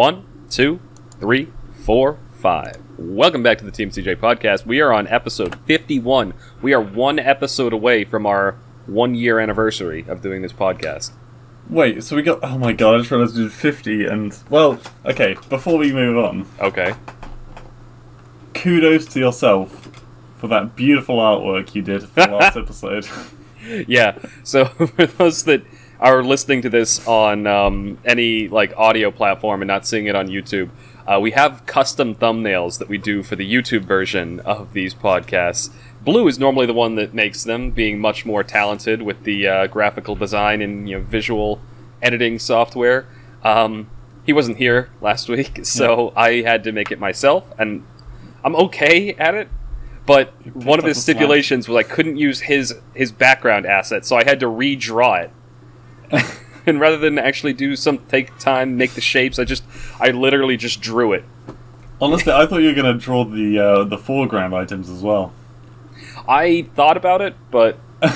One, two, three, four, five. Welcome back to the Team CJ podcast. We are on episode 51. We are one episode away from our one year anniversary of doing this podcast. Wait, so we got. Oh my god, I just realised we did 50, and. Well, okay, before we move on, Okay. kudos to yourself for that beautiful artwork you did for the last episode. Yeah. So for those that are listening to this on um, any like audio platform and not seeing it on YouTube, uh, we have custom thumbnails that we do for the YouTube version of these podcasts. Blue is normally the one that makes them, being much more talented with the uh, graphical design and you know visual editing software. Um, he wasn't here last week, so I had to make it myself, and I'm okay at it. But one of his stipulations was I couldn't use his his background asset, so I had to redraw it. and rather than actually do some take time make the shapes, I just I literally just drew it. Honestly, I thought you were going to draw the uh, the foreground items as well. I thought about it, but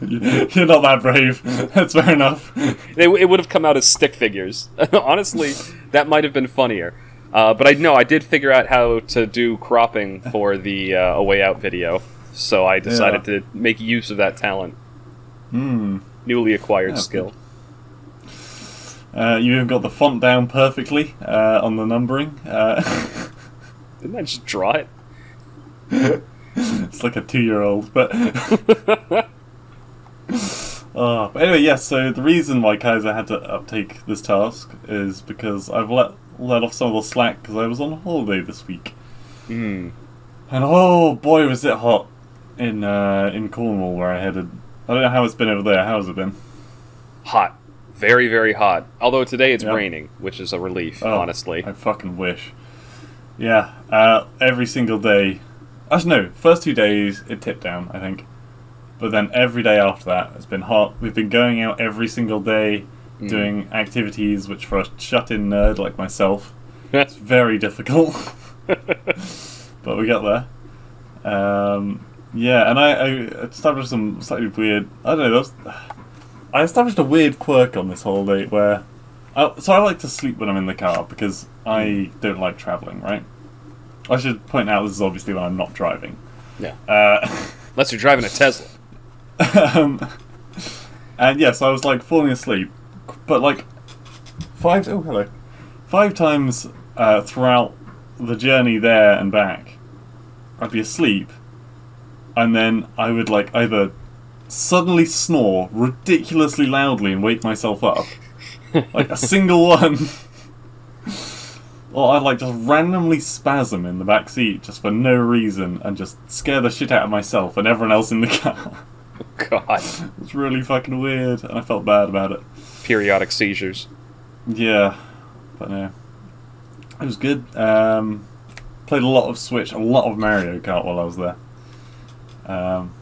You're not that brave. That's fair enough. it, it would have come out as stick figures. Honestly, that might have been funnier. Uh, but I know I did figure out how to do cropping for the uh, a way out video, so I decided Yeah. to make use of that talent, Hmm. Newly acquired Yeah, skill. Uh, you even got the font down perfectly uh, on the numbering. Uh, Didn't I just draw it? it's like a two-year-old, but. Oh, but anyway, yes. so the reason why Kaiser had to uptake this task is because I've let let off some of the slack because I was on holiday this week, Hmm. and oh boy, was it hot in uh, in Cornwall where I headed. I don't know how it's been over there. How has it been? Hot, very very hot. Although today it's Yeah. raining, which is a relief, Oh, honestly. I fucking wish. Yeah, uh, every single day. Actually, no. First two days it tipped down, I think, but then every day after that it's been hot. We've been going out every single day, Mm. doing activities which for a shut-in nerd like myself, it's very difficult. but we got there. Um, yeah, and I, I established some slightly weird. I don't know. Those, I established a weird quirk on this holiday where. I, so I like to sleep when I'm in the car because I don't like traveling. Right. I should point out this is obviously when I'm not driving. yeah, Uh, unless you're driving a Tesla. um, and yes, I was like falling asleep, but like five oh hello, five times uh, throughout the journey there and back, I'd be asleep, and then I would like either suddenly snore ridiculously loudly and wake myself up, like a single one. Or I'd like just randomly spasm in the back seat just for no reason and just scare the shit out of myself and everyone else in the car. God, It's really fucking weird, and I felt bad about it. periodic seizures. Yeah, but no, it was good. Um, played a lot of Switch, a lot of Mario Kart while I was there. Um,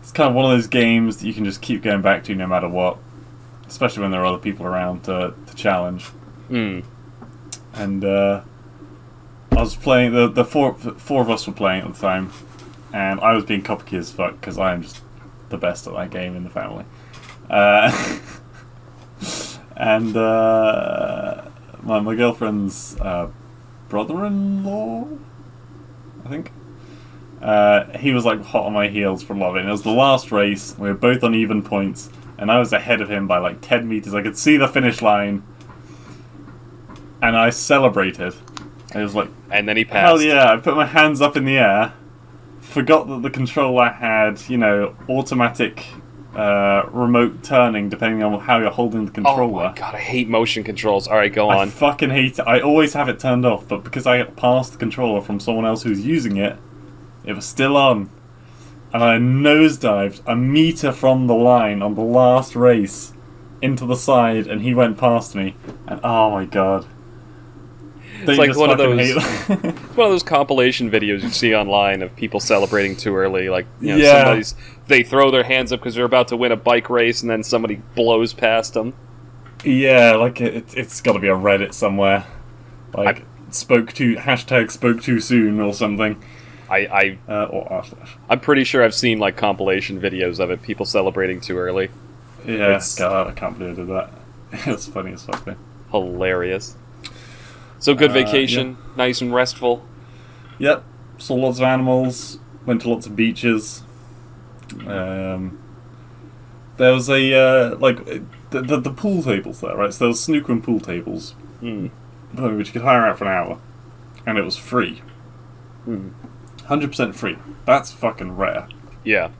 it's kind of one of those games that you can just keep going back to no matter what, especially when there are other people around to, to challenge. Hmm. And uh, I was playing the the four four of us were playing at the time, and I was being cocky as fuck because I am just the best at that game in the family. Uh, and uh, my my girlfriend's uh, brother-in-law, I think. Uh, he was like hot on my heels for a lot of it. And it was the last race. We were both on even points, and I was ahead of him by like ten meters. I could see the finish line, and I celebrated. I was like, And then he passed. Hell yeah! I put my hands up in the air, forgot that the controller had, you know, automatic uh, remote turning depending on how you're holding the Oh controller. my god, I hate motion controls. All right, go on. I fucking hate it. I always have it turned off, but because I passed the controller from someone else who's using it, it was still on. And I nosedived a meter from the line on the last race into the side, and he went past me. And oh my god. They like one of those- It's one of those compilation videos you see online of people celebrating too early. Like, you know, Yeah. somebody's they throw their hands up because they're about to win a bike race, and then somebody blows past them. Yeah, like it, it's got to be a Reddit somewhere. Like spoke too hashtag spoke too soon or something. I, I Uh, or slash. I'm pretty sure I've seen like compilation videos of it. People celebrating too early. Yeah, It's- God, I can't believe I did that. It's funny as fuck. Though. Hilarious. So good Uh, vacation, nice and restful. Yep. Saw lots of animals. Went to lots of beaches. Um, there was a uh, like the, the the pool tables there, right? So there was snooker and pool tables, Mm. which you could hire out for an hour, and it was free. Mm. Hundred percent free. That's fucking rare. Yeah.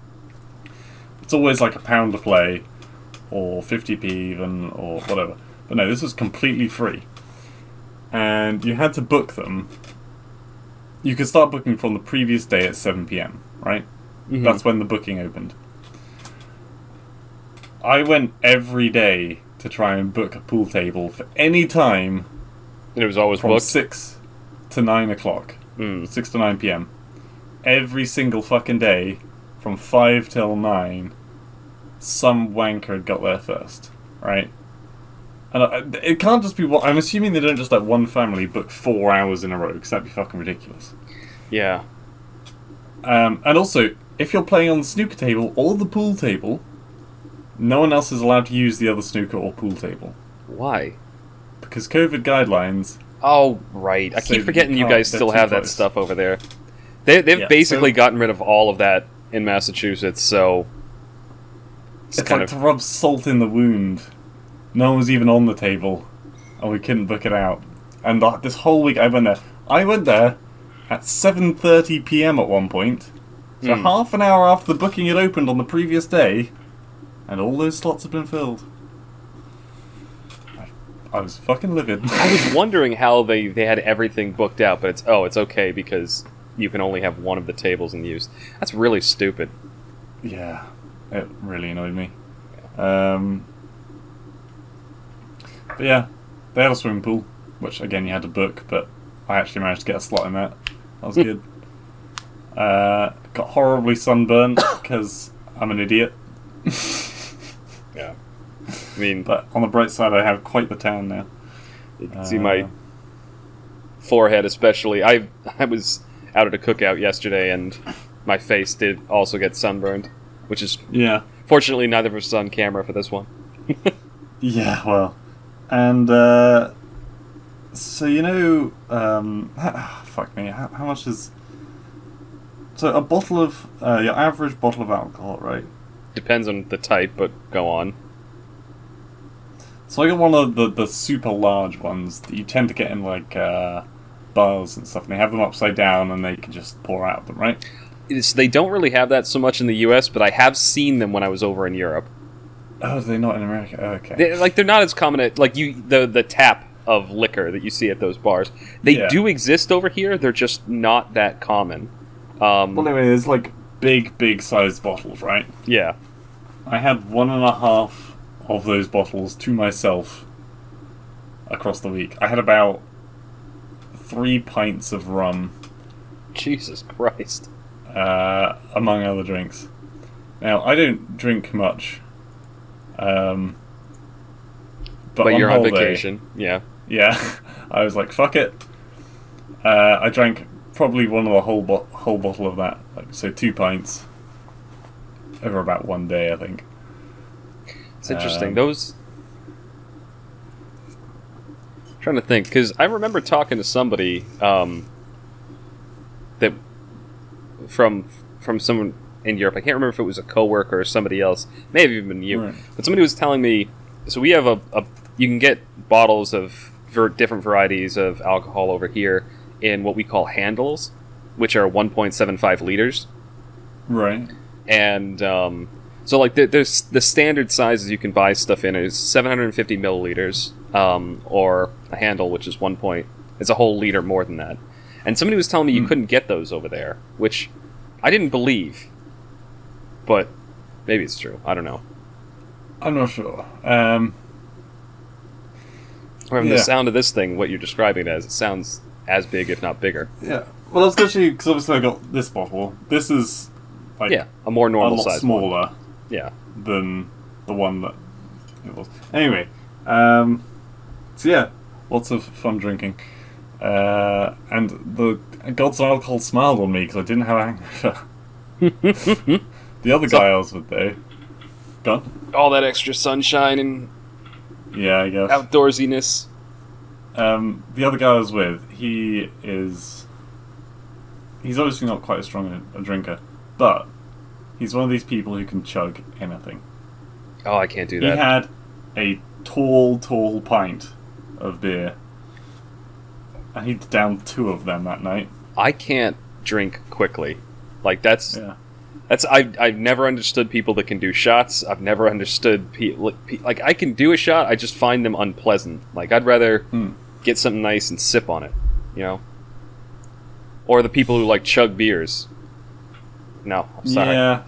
It's always like a pound to play, or 50p even, or whatever. But no, this was completely free. And you had to book them. You could start booking from the previous day at 7pm, right? Mhm. That's when the booking opened. I went every day to try and book a pool table for any time And it was always from booked. 6 to 9 o'clock. Mm. 6 to 9 p.m. Every single fucking day, from 5 till 9, some wanker had got there first, right? And I, it can't just be one. I'm assuming they don't just let one family book four hours in a row, because that'd be fucking ridiculous. Yeah. Um, and also, if you're playing on the snooker table or the pool table, no one else is allowed to use the other snooker or pool table. Why? Because COVID guidelines Oh, right. I keep forgetting you you guys still have that stuff over there. They, they've Yeah, basically so- gotten rid of all of that in Massachusetts, so it's, It's kind like of to rub salt in the wound. No one was even on the table, and we couldn't book it out. And uh, this whole week I went there. I went there at 7:30 p.m. at one point, so Hmm. half an hour after the booking had opened on the previous day, and all those slots had been filled. I, I was fucking livid. I was wondering how they, they had everything booked out, but it's oh, it's okay because you can only have one of the tables in use. That's really stupid. yeah, it really annoyed me. Um, but yeah, they had a swimming pool, which again you had to book, but I actually managed to get a slot in that. That was good. Uh, got horribly sunburned because I'm an idiot. Yeah. I mean, But on the bright side, I have quite the tan now. you can see my Uh, forehead especially. I I was out at a cookout yesterday and my face did also get sunburned, which is Yeah, fortunately neither of us on camera for this one. yeah. Well, and uh, so you know, um, fuck me. How, how much is so a bottle of uh, your average bottle of alcohol, right? Depends on the type, but go on. So I got one of the, the super large ones that you tend to get in like uh, bars and stuff, and they have them upside down, and they can just pour out of them, right? It's, they don't really have that so much in the U.S., but I have seen them when I was over in Europe. Oh, they're not in America. Oh, okay. They, like they're not as common at like you the the tap of liquor that you see at those bars. They Yeah. do exist over here. They're just not that common. Um, well, anyway, there's like big, big sized bottles, right? yeah. I had one and a half of those bottles to myself across the week. I had about three pints of rum, Jesus Christ. uh, among other drinks. Now, I don't drink much. Um, but, But, on you're on holiday- vacation. Yeah. Yeah, I was like, fuck it. Uh, I drank probably one of the whole bo- whole bottle of that, like so two pints over about one day, I think. It's interesting. Um, Those. Trying to think because I remember talking to somebody um, that from from someone in Europe. I can't remember if it was a coworker or somebody else. May have even been you. Right. But somebody was telling me. So we have a, a you can get bottles of ver- different varieties of alcohol over here in what we call handles, which are 1.75 liters Right. and um, so like the, there's the standard sizes you can buy stuff in is 750 milliliters um, or a handle which is one point it's a whole liter more than that and somebody was telling me you Hmm. couldn't get those over there which i didn't believe but maybe it's true i don't know I'm not sure. Um, from Yeah. the sound of this thing what you're describing it as it sounds as big if not bigger yeah. Well, I was going to because obviously I got this bottle. This is like yeah a more a normal lot size one. Yeah than the one that it was. Anyway, um, so yeah, lots of fun drinking. Uh, and the God's alcohol smiled on me because I didn't have a hangover. the other So- guy I was with, though, gone. all that extra sunshine and Yeah, I guess. outdoorsiness Um, the other guy I was with, he is. He's obviously not quite as strong a, a drinker, but he's one of these people who can chug anything. Oh, I can't do that. He had a tall, tall pint of beer, and he downed two of them that night. I can't drink quickly. Like that's Yeah. that's I I've never understood people that can do shots. I've never understood people like I can do a shot. I just find them unpleasant. Like I'd rather Hmm. get something nice and sip on it, you know. Or the people who like chug beers. No, I'm sorry. Yeah.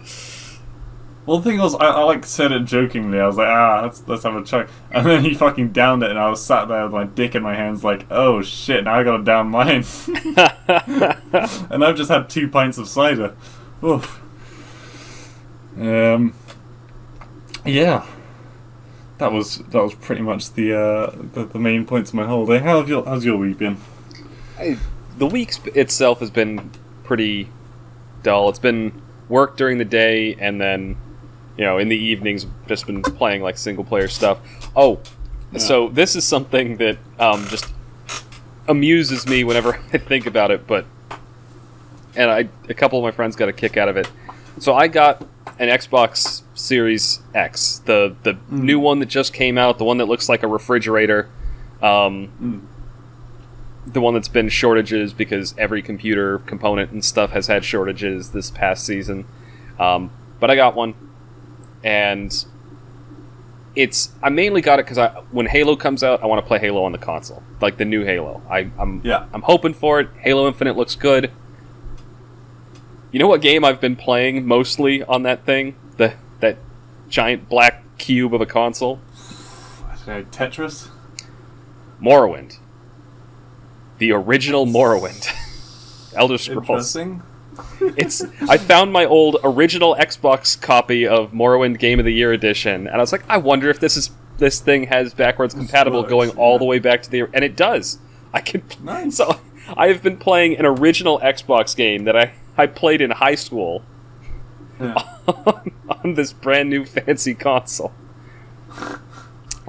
Well, the thing was, I, I like said it jokingly. I was like, ah, let's let's have a chug, and then he fucking downed it, and I was sat there with my dick in my hands, like, oh shit, now I gotta down mine, and I've just had two pints of cider. Oof. Um. Yeah. That was that was pretty much the uh, the, the main points of my holiday. How have your how's your week been? I- the week sp- itself has been pretty dull. It's been work during the day, and then you know in the evenings just been playing like single player stuff. Oh, so this is something that um, just amuses me whenever I think about it. But and I a couple of my friends got a kick out of it. So I got an Xbox Series X, the the new one that just came out, the one that looks like a refrigerator. Um, the one that's been shortages because every computer component and stuff has had shortages this past season. Um, but I got one, and it's I mainly got it because I when Halo comes out, I want to play Halo on the console, like the new Halo. I, I'm Yeah. I'm hoping for it. Halo Infinite looks good. You know what game I've been playing mostly on that thing? The that giant black cube of a console? I don't know, Tetris. Morrowind. The original Morrowind. Elder Scrolls. Interesting. It's I found my old original Xbox copy of Morrowind Game of the Year edition, and I was like, I wonder if this is this thing has backwards compatible works, going all yeah. the way back to the and it does. I can Nice. so I have been playing an original Xbox game that I I played in high school Yeah. on, on this brand new fancy console.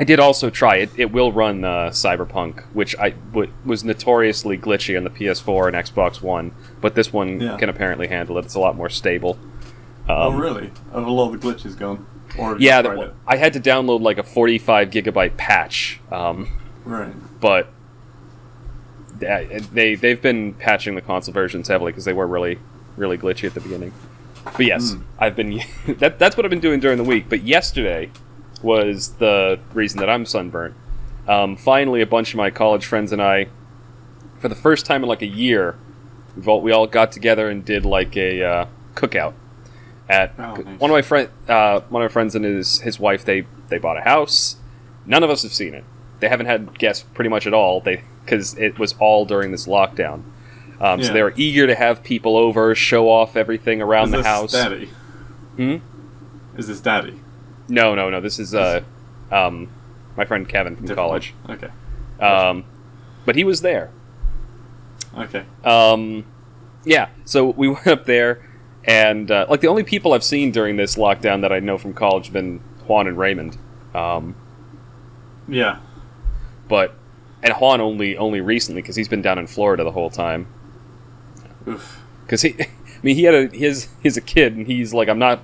I did also try it. It will run uh, Cyberpunk, which I w- was notoriously glitchy on the PS4 and Xbox One, but this one Yeah. can apparently handle it. It's a lot more stable. oh, Um, really? A lot of the glitches gone? Or Yeah, the- I had to download like a 45 gigabyte patch, um, Right. but they they- they've been patching the console versions heavily because they were really really glitchy at the beginning. But yes, Hmm. I've been that that's what I've been doing during the week. But yesterday was the reason that I'm sunburnt. Um, finally, a bunch of my college friends and I, for the first time in like a year, we've all, we all got together and did like a uh, cookout at Oh, nice. one of my friend uh, one of my friends and his his wife. They they bought a house. None of us have seen it. They haven't had guests pretty much at all. They because it was all during this lockdown. Um, So they were eager to have people over, show off everything around Is the this house. Daddy? Hmm? Is this Daddy? No, no, no. This is uh, um, my friend Kevin from Different college. one. Okay. Um, but he was there. Okay. Um, yeah, so we went up there, and uh, like the only people I've seen during this lockdown that I know from college have been Juan and Raymond. Um, Yeah. but and Juan only only recently because he's been down in Florida the whole time. Oof. Because he, I mean, he had a he's he's a kid, and he's like, I'm not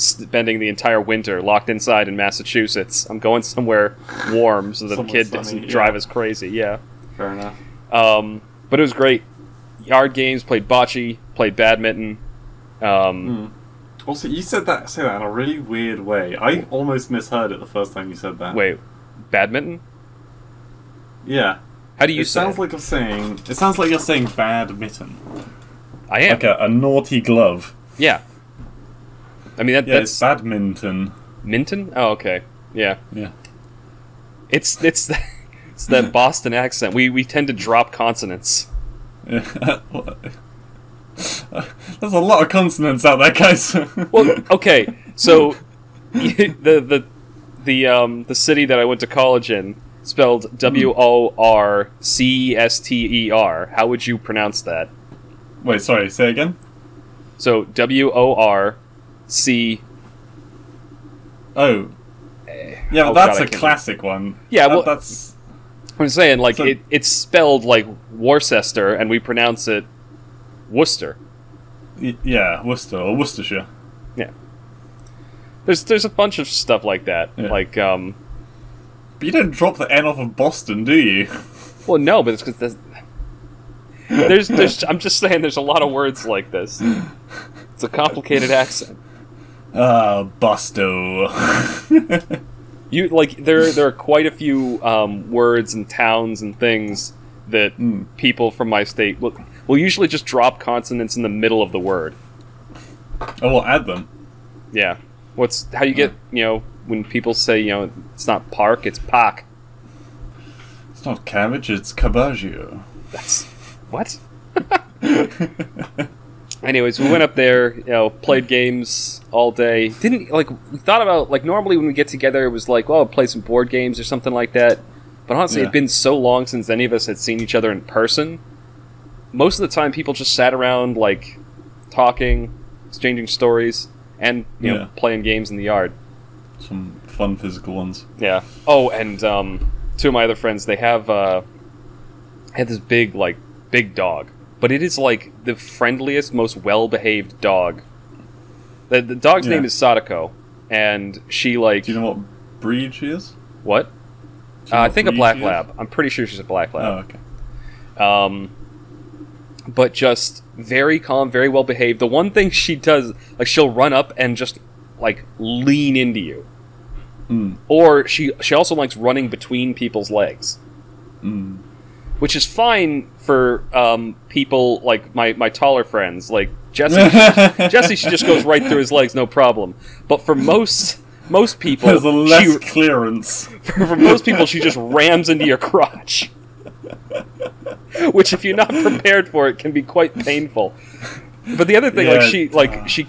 spending the entire winter locked inside in Massachusetts. I'm going somewhere warm so that the kid sunny, doesn't yeah. drive us crazy. Yeah. Fair enough. Um, but it was great. Yard games, played bocce, played badminton. Um, Hmm. Also, you said that say that in a really weird way. I almost misheard it the first time you said that. Wait, badminton? Yeah. How do you it say? sounds it? like you're saying. It sounds like you're saying badminton. I am. Like a, a naughty glove. Yeah. I mean that, Yeah, that's badminton. Minton. Oh, okay. Yeah. Yeah. It's it's it's that Boston accent. We we tend to drop consonants. Yeah. There's a lot of consonants out there, guys. Well, okay. So the the the um the city that I went to college in spelled W O R C E S T E R. How would you pronounce that? Wait, sorry. Say again. So W O R C. Oh, yeah, oh that's God, a classic one. Yeah, That- well- that's I'm saying like So- it, it's spelled like Worcester, and we pronounce it Worcester. Y- yeah, Worcester or Worcestershire. Yeah. There's there's a bunch of stuff like that. Yeah. Like um, But you don't drop the N off of Boston, do you? well, no, but it's because there's, there's there's I'm just saying there's a lot of words like this. It's a complicated accent. Ah, Busto. You like there there are quite a few um, words and towns and things that Mm. people from my state will, will usually just drop consonants in the middle of the word. oh, we'll add them. Yeah. What's how you get you know when people say you know it's not park it's park. It's not cabbage, it's cabbaggio. That's what? Anyways, we went up there, you know, played games all day. Didn't like we thought about like normally when we get together it was like, well, play some board games or something like that. But honestly, Yeah. it'd been so long since any of us had seen each other in person. Most of the time, people just sat around like talking, exchanging stories, and you know, playing games in the yard. Some fun physical ones. Yeah. Oh, and um, two of my other friends, they have uh, had this big like big dog, but it is like the friendliest, most well-behaved dog. The, the dog's Yeah. name is Sadako, and she like Do you know what breed she is? what? Uh, I think a black lab. I'm pretty sure she's a black Oh, lab. okay. Um, but just very calm, very well behaved. The one thing she does, like she'll run up and just like lean into you, Mm. or she she also likes running between people's legs. Mm. Which is fine for um, people like my, my taller friends. Like Jesse, Jesse, she just goes right through his legs, no problem. But for most most people, There's a less she, clearance. for, for most people, she just rams into your crotch. Which, if you're not prepared for it, can be quite painful. But the other thing, like Yeah, she, uh. like she,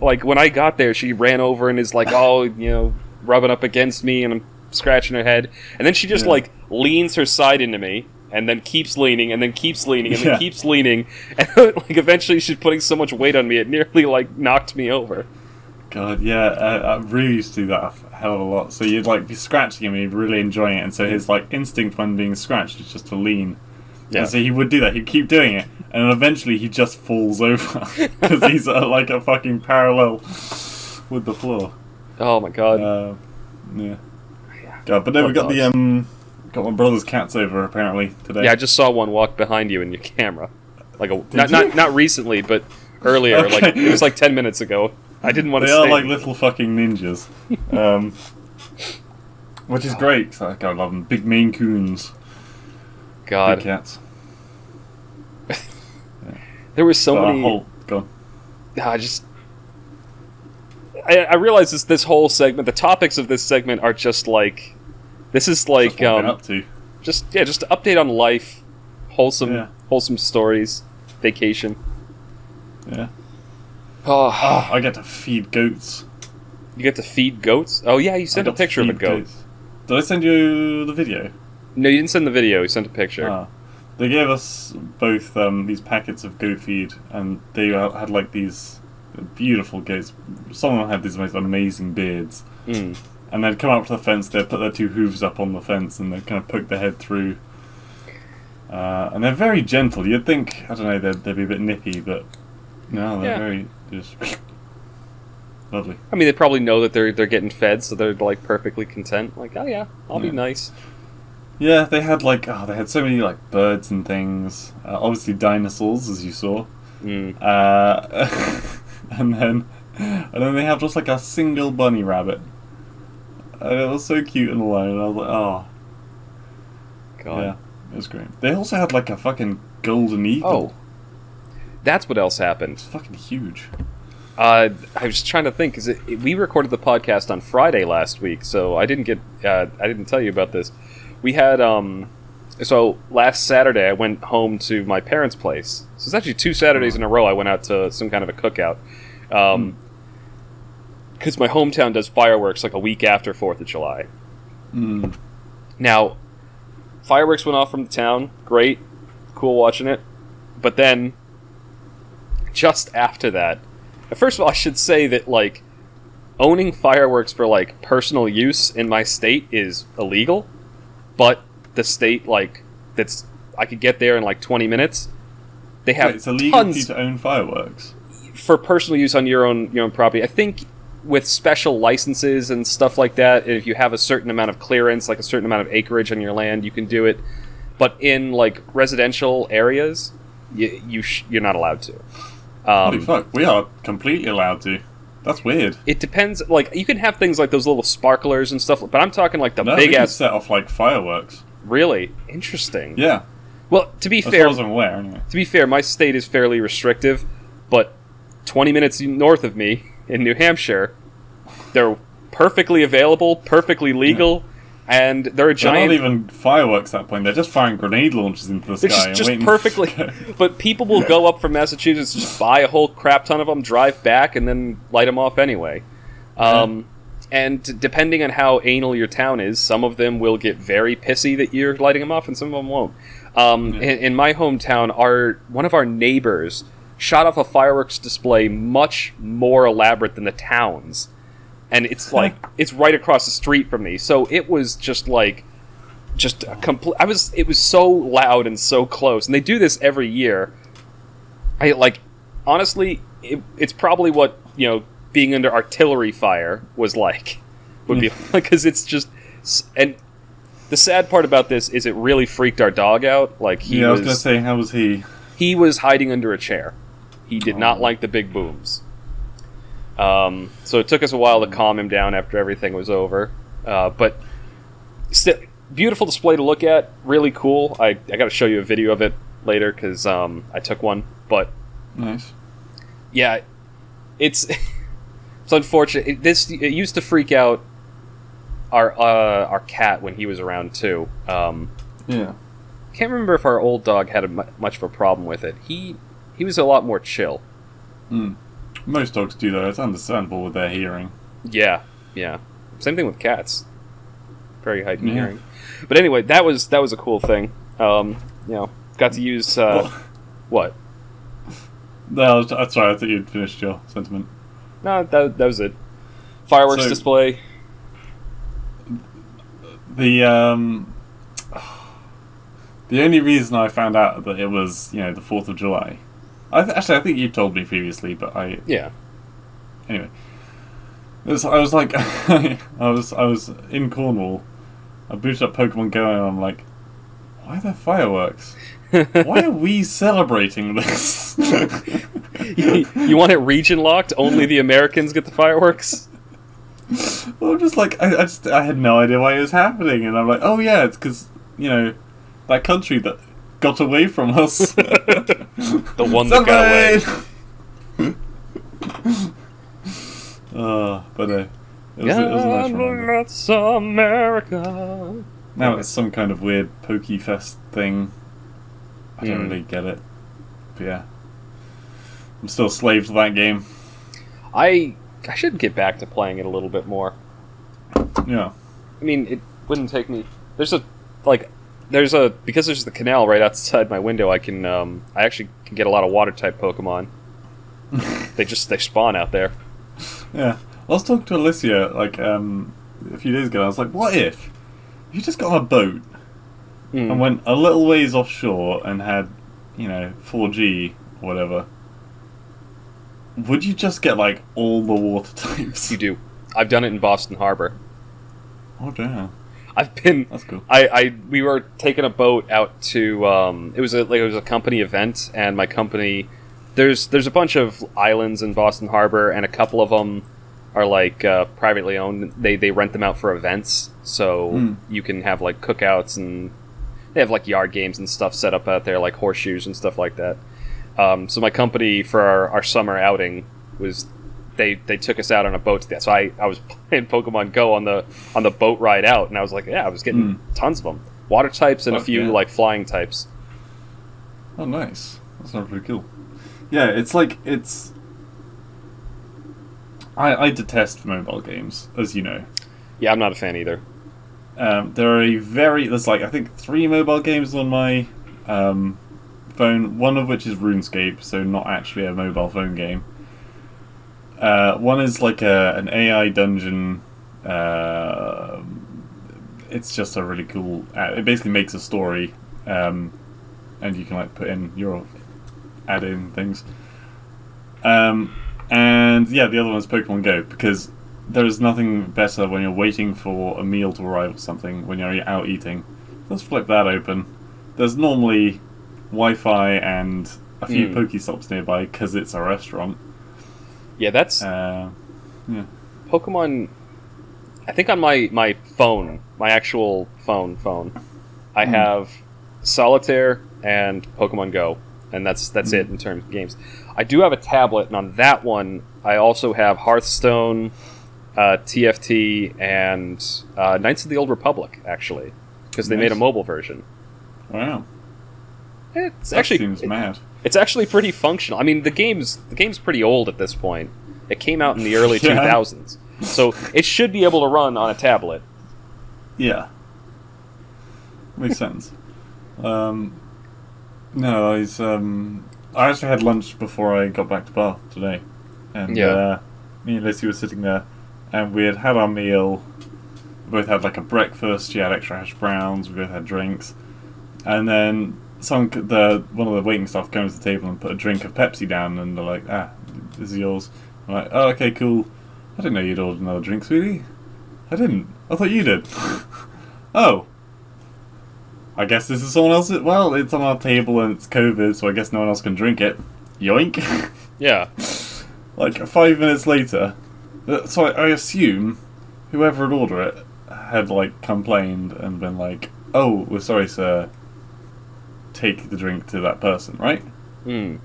like when I got there, she ran over and is like, "Oh, you know, rubbing up against me," and I'm scratching her head, and then she just Yeah. like leans her side into me, and then keeps leaning, and then keeps leaning, and then Yeah. keeps leaning, and like eventually she's putting so much weight on me, it nearly like knocked me over. God, yeah, uh, I really used to do that a hell of a lot. So you'd like be scratching him, he'd really enjoying it, and so his like instinct when being scratched is just to lean. Yeah. And so he would do that. He'd keep doing it, and then eventually he just falls over because he's uh, like a fucking parallel with the floor. Oh my god. Uh, yeah. God, but then we got the um, got my brother's cats over apparently today. Yeah, I just saw one walk behind you in your camera, like a not not not recently, but earlier. Like it was like ten minutes ago. I didn't want they to are like little fucking ninjas, um, which is great. 'cause I, love them. Big Maine Coons, big God, cats. there was so Uh, many. whole- go on. I just. I, I realize this this whole segment, the topics of this segment are just like, this is like That's what I've been um, up to. just yeah, just an update on life, wholesome Yeah. wholesome stories, vacation. Yeah. Oh, Oh, I get to feed goats. you get to feed goats. Oh yeah, you sent a picture of a goat. goats. Did I send you the video? No, you didn't send the video. You sent a picture. Ah. They gave us both um, these packets of goat feed, and they had like these beautiful goats. Some of them had these most amazing beards. Mm. And they'd come up to the fence, they'd put their two hooves up on the fence, and they'd kind of poke their head through. Uh, and they're very gentle. You'd think, I don't know, they'd, they'd be a bit nippy, but no, they're Yeah. very just lovely. I mean, they probably know that they're they're getting fed, so they're like perfectly content. Like, oh yeah, I'll be nice. Yeah, they had like, oh, they had so many like birds and things. Uh, obviously, dinosaurs, as you saw. Mm. Uh, and then, and then they have just like a single bunny rabbit. It was so cute and alone. And I was like, oh, God. yeah, it was great. They also had like a fucking golden eagle. Oh, that's what else happened. It's fucking huge. Uh, I was trying to think because we recorded the podcast on Friday last week, so I didn't get uh, I didn't tell you about this. We had um, so last Saturday I went home to my parents' place. So it's actually two Saturdays in a row I went out to some kind of a cookout. Um, because my hometown does fireworks like a week after Fourth of July. Mm. Now, fireworks went off from the town. Great, cool watching it. But then, just after that, first of all, I should say that like owning fireworks for like personal use in my state is illegal. But the state like that's I could get there in like 20 minutes. They have Wait, it's illegal tons to own fireworks. for personal use on your own your own property. I think with special licenses and stuff like that, if you have a certain amount of clearance, like a certain amount of acreage on your land, you can do it. But in like residential areas, you, you sh- you're not allowed to. Holy Um, fuck, we are completely allowed to. That's weird. it depends. Like you can have things like those little sparklers and stuff, but I'm talking like the No, big ass. set off like fireworks. Really interesting. Yeah, Well, to be as fair, as aware. Anyway. to be fair, my state is fairly restrictive, but 20 minutes north of me in New Hampshire, they're perfectly available, perfectly legal, and they're a giant. They're not even fireworks at that point. They're just firing grenade launches into the They're sky just, just perfectly. But people will go up from Massachusetts, just buy a whole crap ton of them, drive back, and then light them off anyway. Um, and depending on how anal your town is, some of them will get very pissy that you're lighting them off, and some of them won't. Um, in, in my hometown, our one of our neighbors shot off a fireworks display much more elaborate than the town's, and it's like it's right across the street from me. So it was just like just a complete. I was. It was so loud and so close, and they do this every year. I like, honestly, it, it's probably what you know being under artillery fire was like. Would be because it's just and the sad part about this is it really freaked our dog out. Like he yeah, I was was, gonna say, how was he? he was hiding under a chair. He did not like the big booms. Um, so it took us a while to calm him down after everything was over. Uh, but still, beautiful display to look at. Really cool. I, I got to show you a video of it later because um, I took one. But Nice. yeah, it's it's unfortunate. It, this it used to freak out our uh, our cat when he was around too. Um, Yeah. can't remember if our old dog had a, much of a problem with it. He he was a lot more chill. Mm. Most dogs do though. It's understandable with their hearing. Yeah, yeah. Same thing with cats. Very heightened Yeah. hearing. But anyway, that was that was a cool thing. Um, you know, got to use uh, what? no, I'm sorry. I thought you'd finished your sentiment. No, that that was it. Fireworks So- display. The um, the only reason I found out that it was you know the Fourth of July. I th- actually I think you told me previously, but I Yeah. anyway. Was, I was like, I was I was in Cornwall. I booted up Pokemon Go and I'm like, why are there fireworks? Why are we celebrating this? you, you want it region locked? Only the Americans get the fireworks. well, I'm just like, I, I just I had no idea why it was happening, and I'm like, oh yeah, it's because you know that country that got away from us. The one that got away. uh, but uh, it was, it was a nice that's America. Now it's some kind of weird Pokey Fest thing. I don't Mm. really get it. But yeah. I'm still a slave to that game. I I should get back to playing it a little bit more. Yeah. I mean, it wouldn't take me. There's a like, there's a because there's the canal right outside my window. I can um, I actually can get a lot of water type Pokemon. they just they spawn out there. Yeah. I was talking to Alicia like um a few days ago. I was like, what if you just got on a boat Mm. and went a little ways offshore and had, you know, 4G or whatever? Would you just get like all the water types? You do. I've done it in Boston Harbor. Oh damn, I've been. that's cool. I, I we were taking a boat out to um, it was a like it was a company event and my company there's there's a bunch of islands in Boston Harbor and a couple of them are like uh, privately owned they they rent them out for events so Hmm. you can have like cookouts and they have like yard games and stuff set up out there like horseshoes and stuff like that um, so my company for our, our summer outing was they they took us out on a boat to that. So I, I was playing Pokemon Go on the on the boat ride out, and I was like, yeah, I was getting tons of them, water types and a few yeah. like flying types. Oh, nice. That sounds pretty cool. Yeah, it's like it's. I I detest mobile games, as you know. Yeah, I'm not a fan either. Um, there are a very there's like I think three mobile games on my um, phone. One of which is RuneScape, so not actually a mobile phone game. Uh, one is like a an AI dungeon uh, it's just a really cool. Uh, it basically makes a story, um, and you can like put in your add in things. Um, and yeah, the other one's Pokemon Go because there is nothing better when you're waiting for a meal to arrive or something when you're out eating. Let's flip that open. There's normally Wi-Fi and a few Mm. Pokestops nearby because it's a restaurant. Yeah, that's Uh, yeah. Pokemon. I think on my my phone, my actual phone phone, I Hmm. have Solitaire and Pokemon Go, and that's that's Hmm. it in terms of games. I do have a tablet, and on that one, I also have Hearthstone, uh, TFT, and uh, Knights of the Old Republic, actually, because they made a mobile version. Wow. It's That actually seems mad. It's actually pretty functional. I mean, the game's the game's pretty old at this point. It came out in the early Yeah. 2000s, so it should be able to run on a tablet. Yeah. Makes sense. Um, no, I was, um, I actually had lunch before I got back to Bath today, and Yeah. uh, me and Lissy were sitting there, and we had had our meal. We both had like a breakfast. She had extra hash browns. We both had drinks, and then some the one of the waiting staff came to the table and put a drink of Pepsi down, and they're like, "Ah, this is yours." I'm like, "Oh, okay, cool." I didn't know you'd ordered another drink, sweetie. I didn't. I thought you did. oh. I guess this is someone else's. Well, it's on our table and it's COVID, so I guess no one else can drink it. Yoink. Yeah, like five minutes later. uh, So I, I assume whoever had ordered it had like complained and been like, "Oh, we're sorry, sir. Take the drink to that person." Right. Hmm.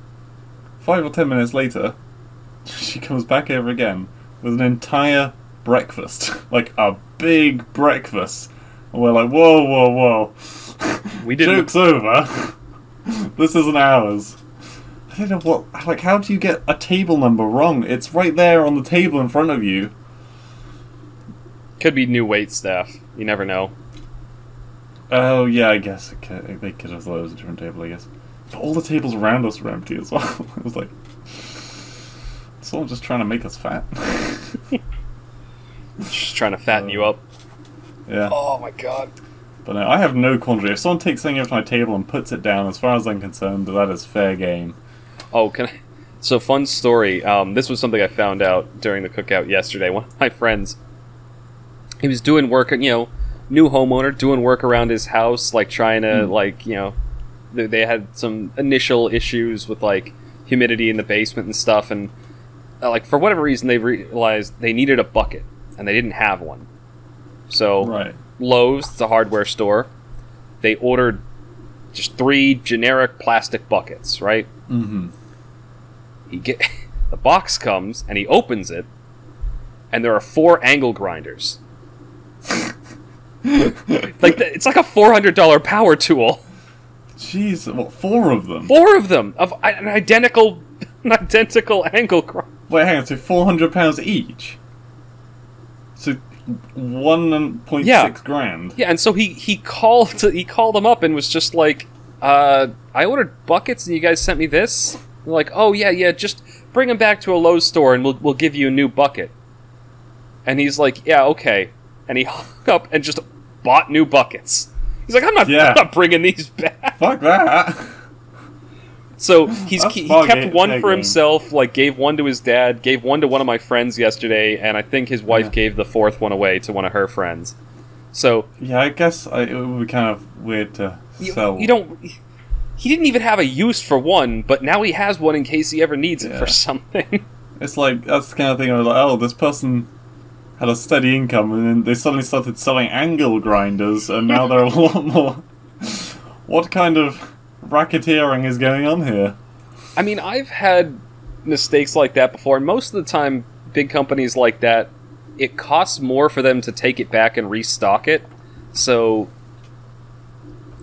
Five or ten minutes later, she comes back over again with an entire breakfast, like a big breakfast. And we're like, "Whoa, whoa, whoa! We didn't- Joke's over. this isn't ours." I don't know what. Like, how do you get a table number wrong? It's right there on the table in front of you. could be new wait staff. You never know. Oh yeah, I guess it could, they could have thought it was a different table. I guess, but all the tables around us were empty as well. it was like someone just trying to make us fat. Just trying to fatten you up. yeah, Oh my god. but no, I have no quandary. If someone takes something off my table and puts it down, as far as I'm concerned, that is fair game. Oh, can I? So fun story. Um, this was something I found out during the cookout yesterday. One of my friends, he was doing work, and you know, new homeowner doing work around his house, like trying to, Hmm. like, you know, they, they had some initial issues with like humidity in the basement and stuff, and uh, like for whatever reason they realized they needed a bucket and they didn't have one. So Right. Lowe's, it's a hardware store, they ordered just three generic plastic buckets, right? Mm-hmm. he get the box comes and he opens it and there are four angle grinders like the, it's like a $400 power tool Jeez, what four of them? four of them of an identical an identical angle grinder Wait, hang on. So four hundred pounds each. So one point six Yeah. grand. yeah and so he he called he called them up and was just like uh i ordered buckets and you guys sent me this They're like oh yeah yeah just bring them back to a Lowe's store and we'll, we'll give you a new bucket and he's like yeah okay and he hung up and just bought new buckets he's like i'm not, Yeah. I'm not bringing these back Fuck that. so he's he, he kept one for himself like gave one to his dad gave one to one of my friends yesterday and i think his wife Yeah. gave the fourth one away to one of her friends so yeah, I guess I, it would be kind of weird to you, sell. you don't he didn't even have a use for one but now he has one in case he ever needs it for something It's like that's the kind of thing I was like, oh, this person had a steady income, and then they suddenly started selling angle grinders, and now they're a lot more. What kind of racketeering is going on here? i mean i've had mistakes like that before and most of the time big companies like that it costs more for them to take it back and restock it so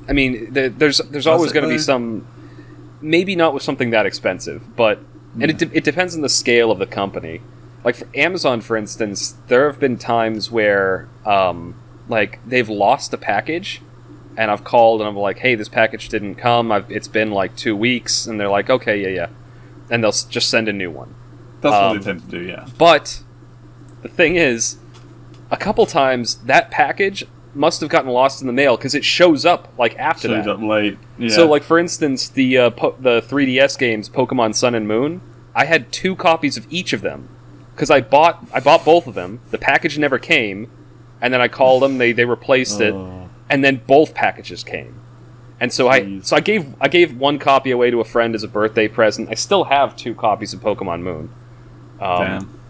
i mean there, there's there's always going to be some maybe not with something that expensive but and it, hmm. de- it depends on the scale of the company like for amazon for instance there have been times where um, like they've lost a package and i've called and i'm like hey this package didn't come I've, it's been like two weeks and they're like okay yeah yeah and they'll just send a new one That's Um, what they tend to do, yeah. but the thing is, a couple times that package must have gotten lost in the mail because it shows up like after Showed that. up late. Yeah. So, like for instance, the uh, po- the 3DS games, Pokemon Sun and Moon, I had two copies of each of them because I bought I bought both of them. The package never came, and then I called them. They they replaced it, Oh. and then both packages came. And so I so I gave I gave one copy away to a friend as a birthday present. I still have two copies of Pokemon Moon. Um, Damn.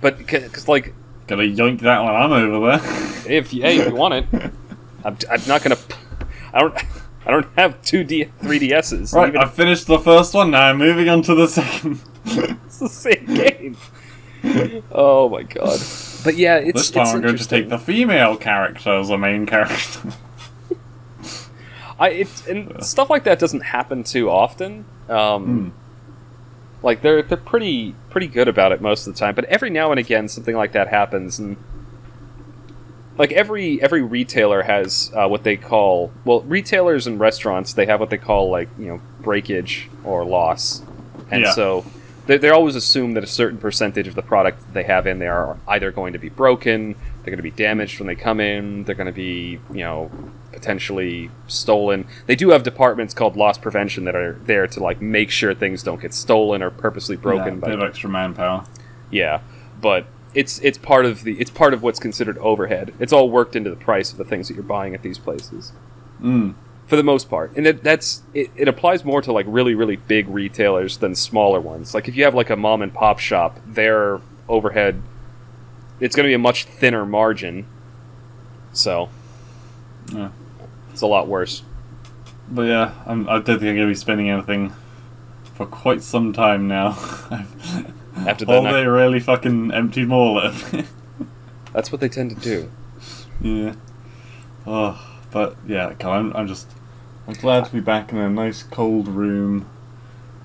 But because like Gotta yoink that one. I'm over there. if you, hey if you want it, I'm, I'm not gonna. I don't. I don't have two D three DSs. right, I finished the first one. Now I'm moving on to the second. It's the same game. Oh my god! But yeah, it's this time it's I'm going to take the female character as a main character. I it and stuff like that doesn't happen too often. Um, Like they're they're pretty pretty good about it most of the time, but every now and again something like that happens, and like every every retailer has uh, what they call well retailers and restaurants they have what they call like you know breakage or loss, and Yeah. so they they always assume that a certain percentage of the product they have in there are either going to be broken, they're going to be damaged when they come in, they're going to be you know potentially stolen. They do have departments called loss prevention that are there to like make sure things don't get stolen or purposely broken yeah, by bit of extra manpower. yeah, but it's it's part of the it's part of what's considered overhead. It's all worked into the price of the things that you're buying at these places Mm. For the most part, and it, that's it, it applies more to like really really big retailers than smaller ones. Like if you have like a mom and pop shop, their overhead it's going to be a much thinner margin, so Yeah. it's a lot worse. But yeah, I'm, I don't think I'm going to be spending anything for quite some time now. After the Holiday really fucking emptied my wallet. That's what they tend to do. yeah. Oh, but yeah, I'm, I'm just I'm glad to be back in a nice cold room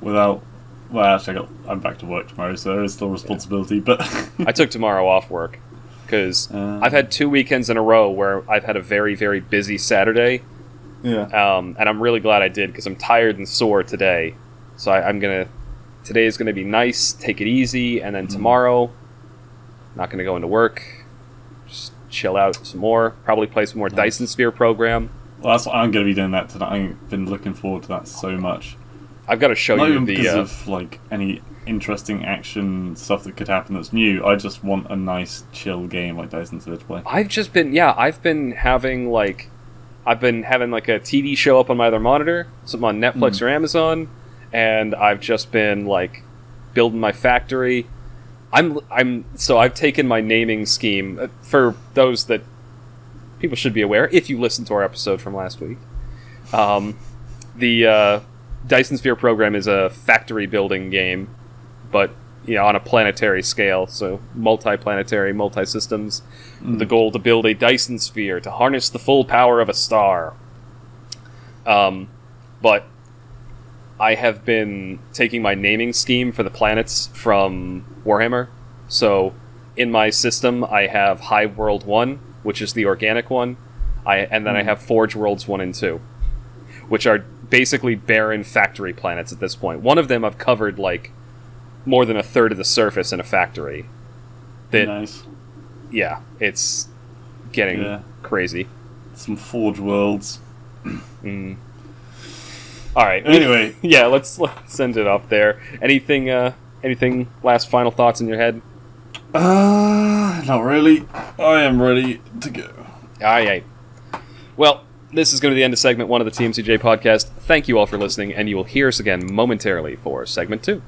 without. Well, actually, I got, I'm back to work tomorrow, so there is still responsibility. But I took tomorrow off work because Uh. I've had two weekends in a row where I've had a very very busy Saturday yeah, um, and I'm really glad I did because I'm tired and sore today. So I, I'm gonna today is gonna be nice, take it easy, and then tomorrow, not gonna go into work, just chill out some more. Probably play some more Dyson Sphere program. Well, that's what I'm going to be doing that tonight. I've been looking forward to that so much. I've got to show Not you even the. because Uh, of like any interesting action stuff that could happen that's new. I just want a nice, chill game like Dyson Sphere to play. I've just been yeah, I've been having like, I've been having like a TV show up on my other monitor, something on Netflix or Amazon, and I've just been like building my factory. I'm I'm so I've taken my naming scheme uh, for those that people should be aware if you listened to our episode from last week. Um, the uh, Dyson Sphere program is a factory building game, but you know on a planetary scale, so multi-planetary, multi-systems, with the goal to build a Dyson Sphere to harness the full power of a star. Um, but I have been taking my naming scheme for the planets from Warhammer. So in my system, I have Hive World One, which is the organic one, I and then I have Forge Worlds One and Two, which are basically barren factory planets at this point. One of them I've covered like more than a third of the surface in a factory. That nice. yeah, it's getting Yeah. crazy. Some Forge Worlds. Mm. All right. Anyway. yeah, let's let's send it up there. Anything? Uh, anything? Last final thoughts in your head? Uh, not really. I am ready to go. All right. Well, this is going to be the end of segment one of the TMCJ podcast. Thank you all for listening, and you will hear us again momentarily for segment two.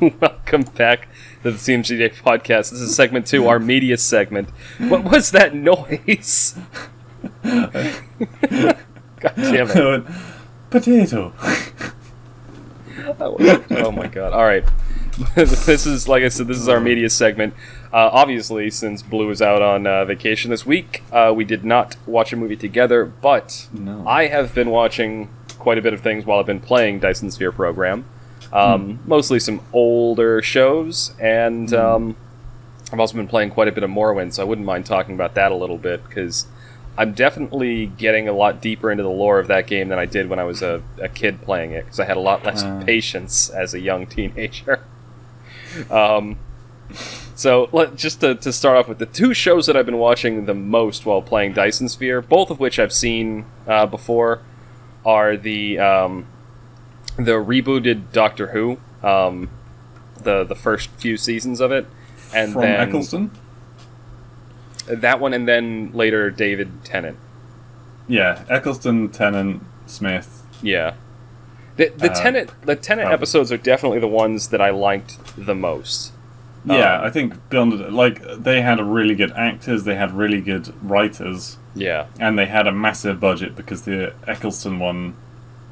Welcome back to the TMCJ podcast. This is segment two, our media segment. What was that noise? God damn it. I went, Potato. Oh, oh my god. All right. this is, like I said, this is our media segment. Uh, obviously, since Blue is out on uh, vacation this week, uh, we did not watch a movie together, but No. I have been watching quite a bit of things while I've been playing Dyson Sphere program. Um, Mostly some older shows, and um, I've also been playing quite a bit of Morrowind, so I wouldn't mind talking about that a little bit, because I'm definitely getting a lot deeper into the lore of that game than I did when I was a, a kid playing it because I had a lot less Uh. patience as a young teenager. Um, so let, just to, to start off with the two shows that I've been watching the most while playing Dyson Sphere, both of which I've seen uh, before, are the um, the rebooted Doctor Who, um, the the first few seasons of it, and From then Eccleston? That one, and then later David Tennant. Yeah, Eccleston, Tennant, Smith. Yeah. The, the Uh, Tennant the Tennant oh. episodes are definitely the ones that I liked the most. Yeah, Um, I think beyond like they had really good actors, they had really good writers, Yeah. and they had a massive budget because the Eccleston one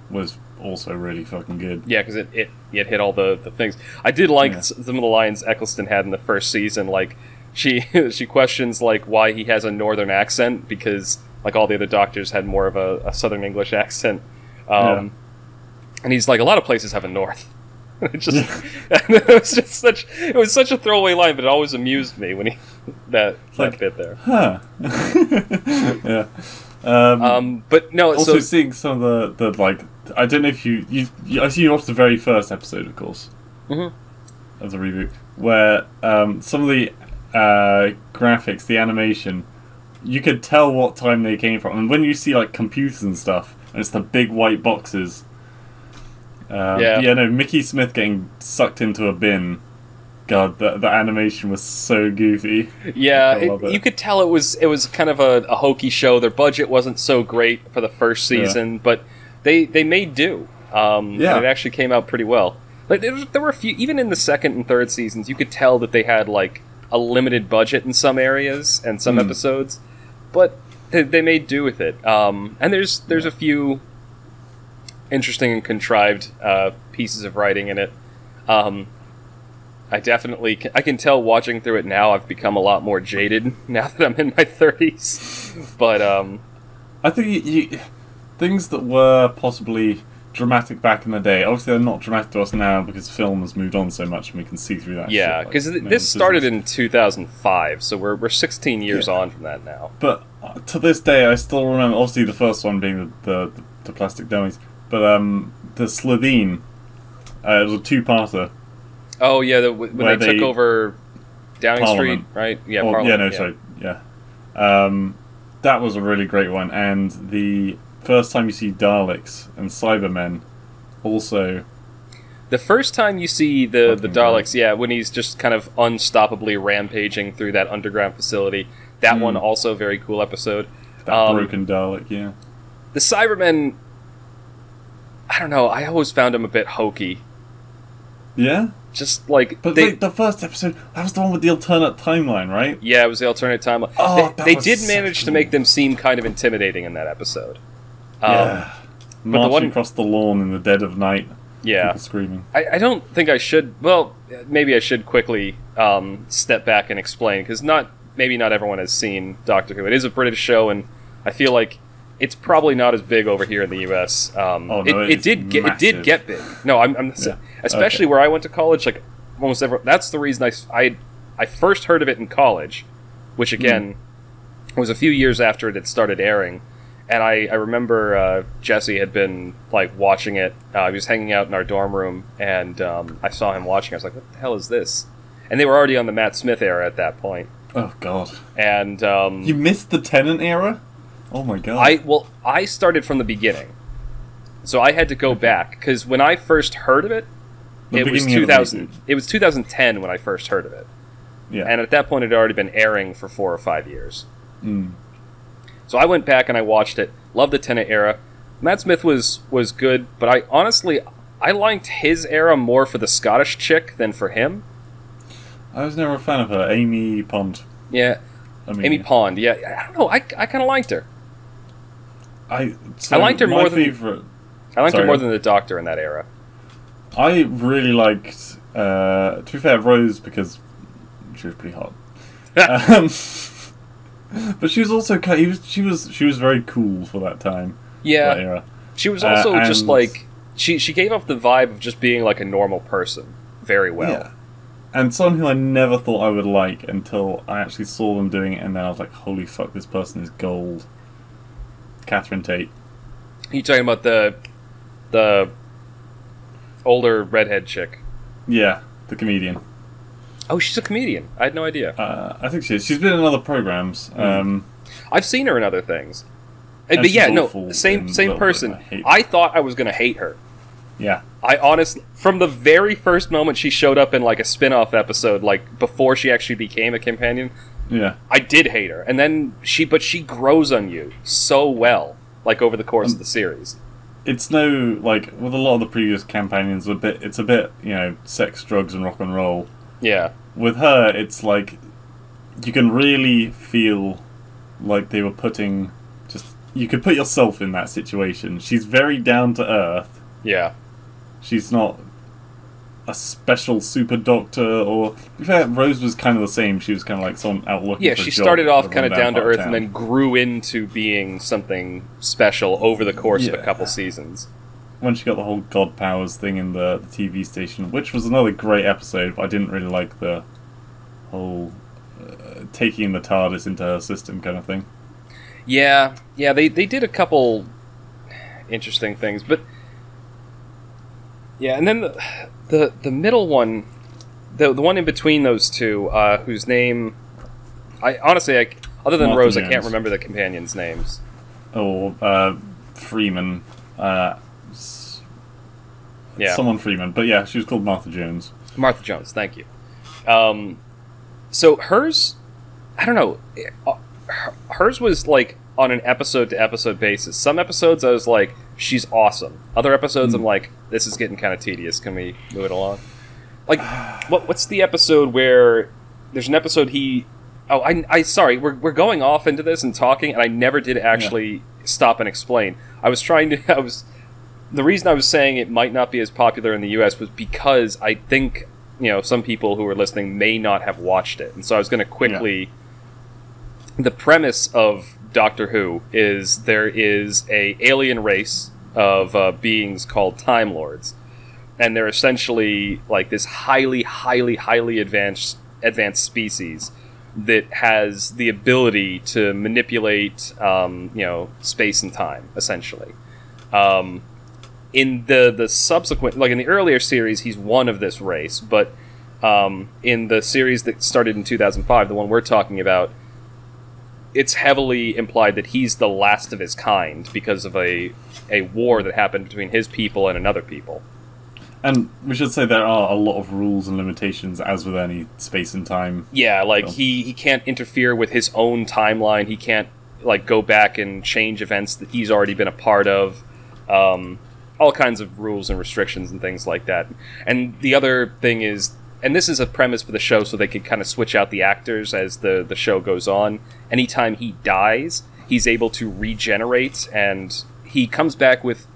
was also really fucking good. Yeah, because it, it it hit all the, the things. I did like Yeah. some of the lines Eccleston had in the first season. Like she she questions like why he has a northern accent because like all the other doctors had more of a, a southern English accent. Um, And he's like, a lot of places have a north. it just it was just such it was such a throwaway line, but it always amused me when he that that like- bit there. Huh. yeah. Um, Um, but no, also so seeing some of the, the like I don't know if you you, you I see you watched the very first episode, of course, Mhm. of the reboot, where um, some of the uh, graphics, the animation, you could tell what time they came from, and when you see like computers and stuff, and it's the big white boxes. Um, Yeah. yeah, no, Mickey Smith getting sucked into a bin. God, the, the animation was so goofy. Yeah, it, it. you could tell it was it was kind of a, a hokey show. Their budget wasn't so great for the first Yeah. season, but they they made do. Um, Yeah. and it actually came out pretty well. Like there, was- there were a few, even in the second and third seasons, you could tell that they had like a limited budget in some areas and some Hmm. episodes, but they, they made do with it. Um, and there's there's a few interesting and contrived uh, pieces of writing in it. Um, I definitely can, I can tell watching through it now. I've become a lot more jaded now that I'm in my 30s. But um, I think you, you, things that were possibly dramatic back in the day, obviously they're not dramatic to us now because film has moved on so much and we can see through that. yeah, like, because men's this started in 2005, so we're we're 16 years Yeah. on from that now. But uh, to this day, I still remember. Obviously, the first one being the the, the plastic dummies, but um, the Slitheen. Uh, it was a two-parter. Oh yeah, the, when they, they- took over Downing Parliament. Street, right? Yeah, Or- Parliament, yeah, no, sorry, yeah. Um, that was a really great one, and the first time you see Daleks and Cybermen, also The first time you see the the Daleks, yeah, when he's just kind of unstoppably rampaging through that underground facility. That Hmm. one also very cool episode. that Um, broken Dalek. Yeah, The Cybermen, I don't know. I always found him a bit hokey. yeah. Just like But they, like, the first episode, that was the one with the alternate timeline, right? yeah, it was the alternate timeline. Oh, they they did manage to make them seem kind of intimidating in that episode. Um, yeah. Marching one- across the lawn in the dead of night, yeah. people screaming. I, I don't think I should. Well, maybe I should quickly um, step back and explain because not maybe not everyone has seen Doctor Who. It is a British show, and I feel like it's probably not as big over here in the U.S. Um, Oh, no, it, it did get it did get big. No, I'm, I'm Yeah. especially where I went to college. Like almost everyone. That's the reason I, I I first heard of it in college, which again was a few years after it had started airing. And I, I remember uh, Jesse had been like watching it. Uh, he was hanging out in our dorm room, and um, I saw him watching. I was like, "What the hell is this?" And they were already on the Matt Smith era at that point. Oh god, And um, you missed the Tennant era. Oh my god. I well, I started from the beginning, so I had to go back because when I first heard of it, The it was the 2000. It was 2010 when I first heard of it, yeah. and at that point, it had already been airing for four or five years. Mm. So I went back and I watched it. Loved the Tennant era. Matt Smith was was good, but I honestly I liked his era more for the Scottish chick than for him. I was never a fan of her, Amy Pond. Yeah, I mean, Amy Pond. Yeah, I don't know. I, I kind of liked her. I so I liked her more than- I liked her more than the Doctor in that era. I really liked. Uh, to be fair, Rose because she was pretty hot. um, but she was also ki- he was she was she was very cool for that time. That Yeah, era. she was Uh, also just like she she gave off the vibe of just being like a normal person very well. Yeah. And someone who I never thought I would like until I actually saw them doing it, and then I was like, "Holy fuck, this person is gold." Catherine Tate. You talking about the the older redhead chick? Yeah, the comedian. Oh, she's a comedian. I had no idea. Uh, I think she is. She's been in other programs. Um, I've seen her in other things. Uh, but yeah, no, same same person. I I thought I was gonna hate her. yeah. I honestly, from the very first moment she showed up in like a spin-off episode, like before she actually became a companion, Yeah. I did hate her. And then she, but she grows on you so well, like over the course of the series. It's no like with a lot of the previous companions. A bit. It's a bit you know sex, drugs, and rock and roll. Yeah, With her, it's like you can really feel like they were putting just. You could put yourself in that situation. She's very down to earth. yeah, She's not a special super doctor or. Be fair, Rose was kind of the same. She was kind of like someone out looking yeah. She started off kind of down to earth, and then grew into being something special over the course of a couple seasons. When she got the whole god powers thing in the, the TV station, which was another great episode, but I didn't really like the whole uh, taking the TARDIS into her system kind of thing. Yeah, yeah, they they did a couple interesting things, but yeah, and then the the, the middle one, the the one in between those two, uh, whose name I honestly, I, other than Martha Rose, I can't remember the companions' names. Or uh, Freeman, uh, Yeah, someone Freeman, but yeah, she was called Martha Jones. Martha Jones. Thank you. Um, so hers, I don't know. uh, Hers was like on an episode to episode basis. Some episodes I was like, she's awesome. Other episodes I'm like, this is getting kind of tedious. Can we move it along? Like, what? What's the episode where there's an episode he? Oh, I, I sorry, we're, we're going off into this and talking, and I never did actually stop and explain. I was trying to. I was the reason I was saying it might not be as popular in the U.S. was because I think you know some people who are listening may not have watched it, and so I was going to quickly. The premise of Doctor Who is there is a alien race of uh, beings called Time Lords, and they're essentially like this highly, highly, highly advanced advanced species that has the ability to manipulate, um, you know, space and time, essentially. Um, in the the subsequent, like in the earlier series, he's one of this race, but um, in the series that started in 2005, the one we're talking about, it's heavily implied that he's the last of his kind because of a a war that happened between his people and another people. And we should say there are a lot of rules and limitations, as with any space and time. Yeah, like he he can't interfere with his own timeline. He can't like go back and change events that he's already been a part of. Um, all kinds of rules and restrictions and things like that. And the other thing is, and this is a premise for the show, so they could kind of switch out the actors as the the show goes on. Anytime he dies, he's able to regenerate, and he comes back with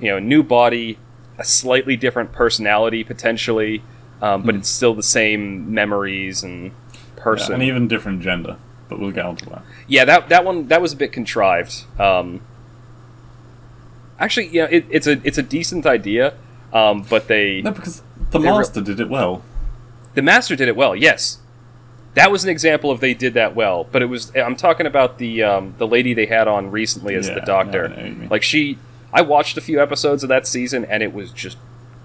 you know a new body, a slightly different personality potentially, um, but it's still the same memories and person. Yeah, and even different gender, but we'll get onto that. Yeah, that that one that was a bit contrived. Um, actually, yeah, it, it's a it's a decent idea, um, but they No, because the They re- Master did it well. the master did it well. Yes, that was an example of they did that well. But it was I'm talking about the um, the lady they had on recently as Yeah, the doctor. Know what like she, I watched a few episodes of that season and it was just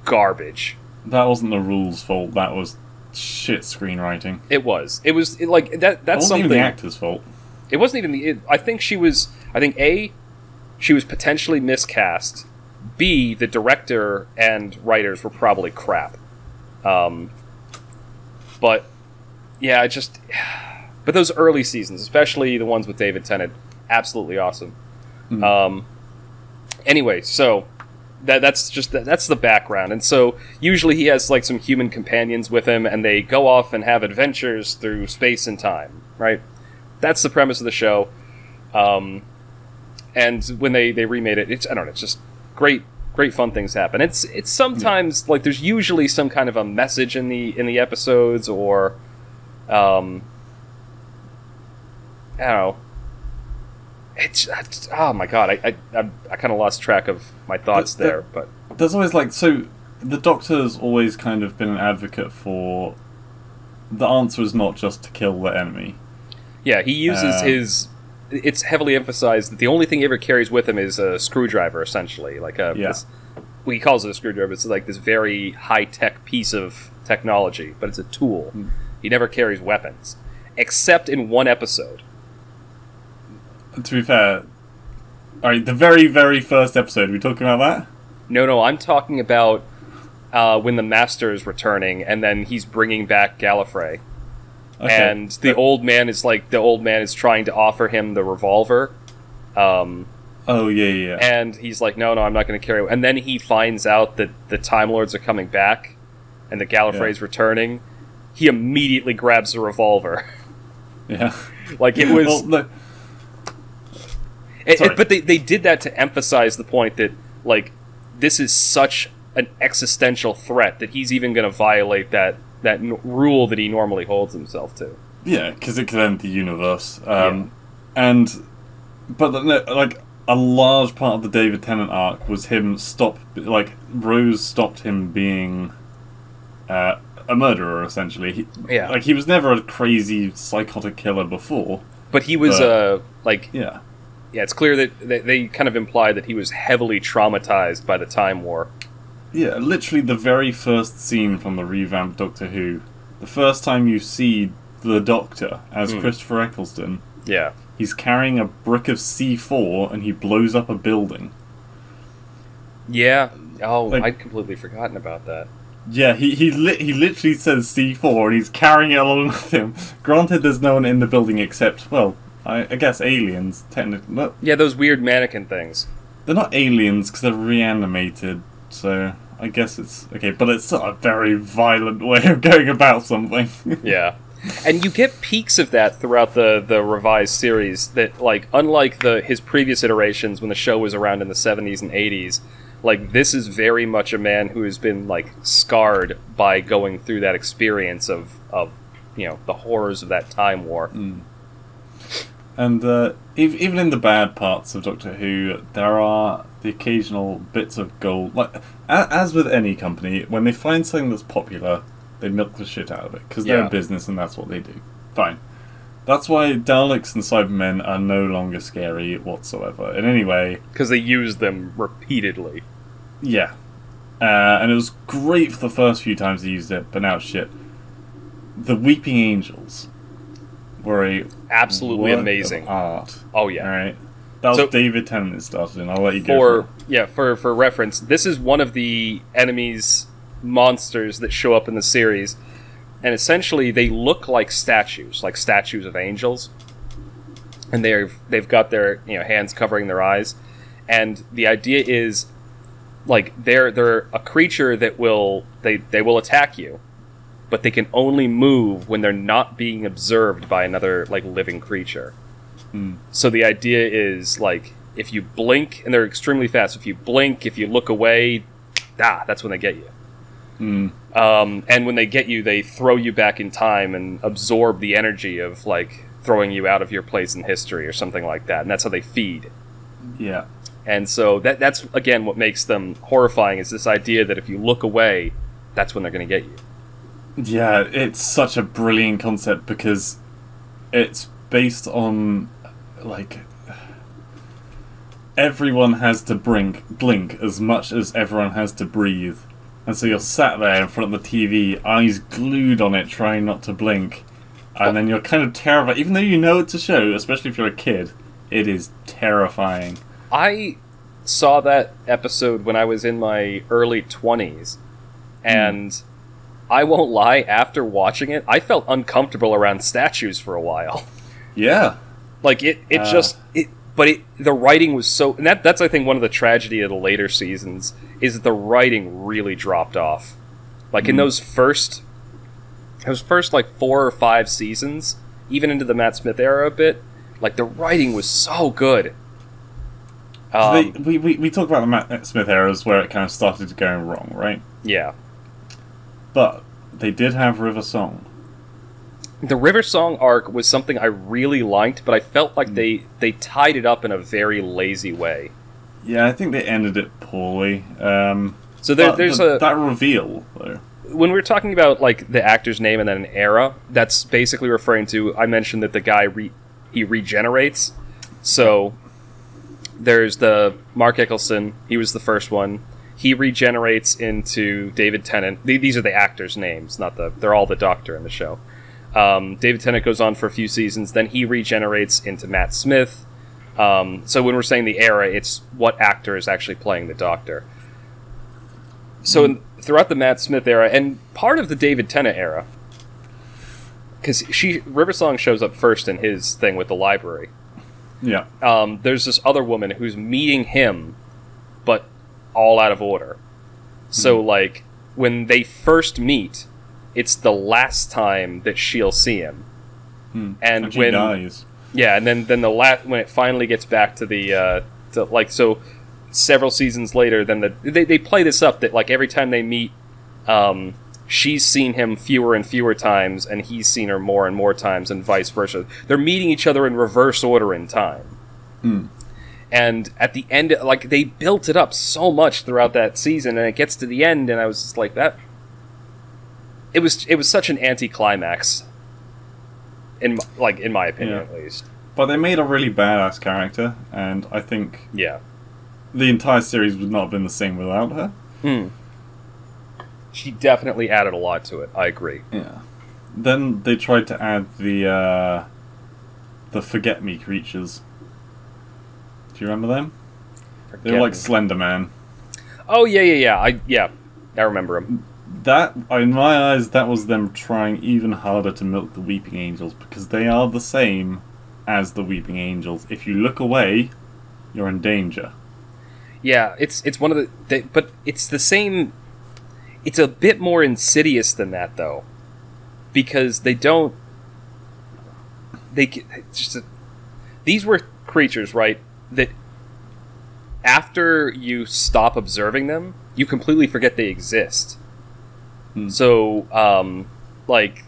garbage. That wasn't the rules' fault. That was shit screenwriting. It was. It was it, like that. That That's wasn't something. even the actor's fault. It wasn't even the. It, I think she was. I think a, she was potentially miscast. B, the director and writers were probably crap. Um, but yeah, I just. But those early seasons, especially the ones with David Tennant, absolutely awesome. Mhm. Um, anyway, so that that's just that's the background, and so usually he has like some human companions with him, and they go off and have adventures through space and time, right? That's the premise of the show. Um, and when they they remade it, it's I don't know, it's just great, great fun things happen. It's it's sometimes like there's usually some kind of a message in the in the episodes, or um, I don't know. It's, it's oh my god, I I, I, I kind of lost track of my thoughts The- the- there, but There's always like so. The Doctor's always kind of been an advocate for. The answer is not just to kill the enemy. yeah, he uses Uh, his it's heavily emphasized that the only thing he ever carries with him is a screwdriver, essentially, like a Yeah. this, well, he calls it a screwdriver. It's like this very high tech piece of technology, but it's a tool. Hmm. He never carries weapons, except in one episode. To be fair, all right, the very very first episode. we talking about that? No, no, I'm talking about uh, when the Master is returning, and then he's bringing back Gallifrey, Okay. and the old man is like the old man is trying to offer him the revolver. Um, Oh yeah, yeah. yeah. and he's like, "No, no, I'm not going to carry." it." And then he finds out that the Time Lords are coming back, and that Gallifrey's returning. He immediately grabs the revolver. yeah. like it was, Well, look, it- it- but they they did that to emphasize the point that like this is such an existential threat that he's even going to violate that that n- rule that he normally holds himself to. Yeah, because it could end the universe. Um, And, but the- like a large part of the David Tennant arc was him stop like Rose stopped him being uh, a murderer essentially. He, Yeah. like he was never a crazy psychotic killer before. But he was But- uh like Yeah, yeah, it's clear that they, they kind of imply that he was heavily traumatized by the Time War. Yeah. Literally, the very first scene from the revamped Doctor Who, the first time you see the Doctor as Hmm. Christopher Eccleston, Yeah. he's carrying a brick of C four and he blows up a building. Yeah. Oh, Like- I'd completely forgotten about that. Yeah, he he li- he literally says C four, and he's carrying it along with him. Granted, there's no one in the building except, well, I, I guess aliens. Technically, Yeah, those weird mannequin things. they're not aliens because they're reanimated. So I guess it's okay, but it's a very violent way of going about something. Yeah. And you get peaks of that throughout the, the revised series that like unlike the his previous iterations when the show was around in the 70s and 80s like this is very much a man who has been like scarred by going through that experience of of you know the horrors of that time war. And uh, even in the bad parts of Doctor Who, there are the occasional bits of gold. Like as with any company, when they find something that's popular, they milk the shit out of it because they're Yeah. a business and that's what they do. Fine. That's why Daleks and Cybermen are no longer scary whatsoever. In any way, because they use them repeatedly. yeah. Uh, and it was great for the first few times they used it, but now shit. The Weeping Angels were a Absolutely amazing. art. Oh yeah. All right. That was So- David Tennant started, and I'll let you go. for yeah for for reference this is one of the enemies monsters that show up in the series and essentially they look like statues like statues of angels. And they're they've got their you know hands covering their eyes. And the idea is like they're they're a creature that will they they will attack you but they can only move when they're not being observed by another like living creature Hmm. so the idea is like if you blink, and they're extremely fast. If you blink, if you look away, ah, that's when they get you. Mm. Um, and when they get you, they throw you back in time and absorb the energy of like throwing you out of your place in history or something like that. And that's how they feed. Yeah. And so that that's again what makes them horrifying is this idea that if you look away, that's when they're going to get you. Yeah, it's such a brilliant concept because it's based on like everyone has to blink blink as much as everyone has to breathe. And so you're sat there in front of the TV, eyes glued on it, trying not to blink. And then you're kind of terrified, even though you know it's a show, especially if you're a kid, it is terrifying. I saw that episode when I was in my early 20s. Hmm. And I won't lie, after watching it, I felt uncomfortable around statues for a while. Yeah. Like it it Uh. just it but it the writing was so and that that's I think one of the tragedy of the later seasons is that the writing really dropped off. Like in Mm. those first those first like 4 or 5 seasons, even into the Matt Smith era a bit, like the writing was so good. Um, they, we, we, we talk about the Matt Smith eras where it kind of started going wrong, right? yeah. But they did have River Song. The River Song arc was something I really liked, but I felt like they they tied it up in a very lazy way. Yeah, I think they ended it poorly. Um, So there, there's the- a that reveal though. when we're talking about like the actor's name and then an era, that's basically referring to. I mentioned that the guy re, he regenerates. So there's the Mark Eccleston. He was the first one. He regenerates into David Tennant. These are the actors' names, not the. They're all the Doctor in the show. Um, David Tennant goes on for a few seasons. Then he regenerates into Matt Smith. Um, so when we're saying the era, it's what actor is actually playing the Doctor. So in, throughout the Matt Smith era and part of the David Tennant era, because she River Song shows up first in his thing with the library. Yeah. Um, there's this other woman who's meeting him, but all out of order. So like when they first meet, it's the last time that she'll see him. Hmm. And, And she when dies. yeah, and then then the last when it finally gets back to the uh, to, like so several seasons later, then the they, they play this up that like every time they meet, um, she's seen him fewer and fewer times, and he's seen her more and more times, and vice versa. They're meeting each other in reverse order in time. Hmm. And at the end, like they built it up so much throughout that season, and it gets to the end, and I was just like that. It was it was such an anticlimax. In like in my opinion, Yeah. at least. But they made a really badass character, and I think Yeah. the entire series would not have been the same without her. Hmm. She definitely added a lot to it. I agree. Yeah. Then they tried to add the uh, the forget me creatures. Do you remember them? They were like me. Slender Man. oh yeah, yeah, yeah. I yeah, I remember him. That, in my eyes, that was them trying even harder to milk the Weeping Angels because they are the same as the Weeping Angels. If you look away, you're in danger. Yeah, it's it's one of the, they, but it's the same. It's a bit more insidious than that though, because they don't. They just a, these were creatures, right? That after you stop observing them, you completely forget they exist. Hmm. So, um, like,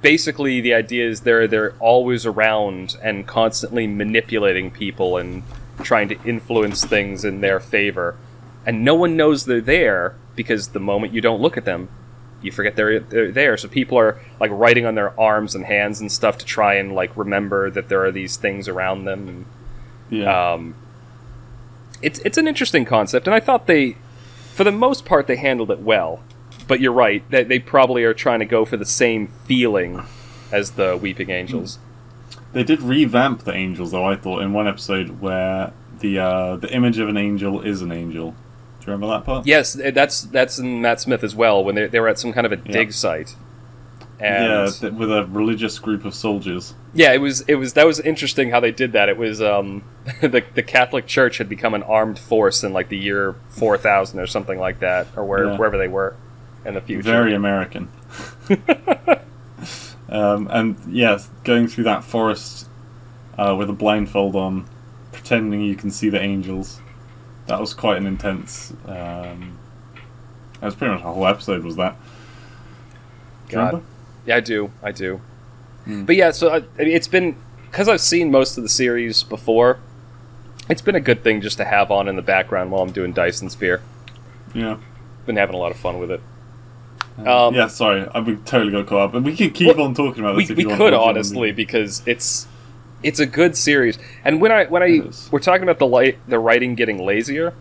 basically, the idea is they're they're always around and constantly manipulating people and trying to influence things in their favor, and no one knows they're there because the moment you don't look at them, you forget they're they're there. So people are like writing on their arms and hands and stuff to try and like remember that there are these things around them and Yeah. um, it's it's an interesting concept, and I thought they, for the most part, they handled it well. But you're right; they, they probably are trying to go for the same feeling as the Weeping Angels. They did revamp the angels, though. I thought in one episode where the uh, the image of an angel is an angel. Do you remember that part? Yes, that's that's in Matt Smith as well. When they, they were at some kind of a Yeah. dig site, and yeah, th- with a religious group of soldiers. Yeah, it was it was that was interesting how they did that. It was um the the Catholic Church had become an armed force in like the year four thousand or something like that, or where Yeah. wherever they were in the future. Very American. um, and yes, going through that forest uh, with a blindfold on, pretending you can see the angels. That was quite an intense. Um, that was pretty much a whole episode. Was that? God. Yeah, I do. I do. Hmm. But yeah, so I, it's been because I've seen most of the series before. It's been a good thing just to have on in the background while I'm doing Dyson Sphere. Yeah. Been having a lot of fun with it. Um, yeah, sorry, I we totally got caught up, but we can keep Well, on talking about we, this. if we you want. could What do you want to honestly because it's it's a good series. And when I when I we're talking about the light the writing getting lazier,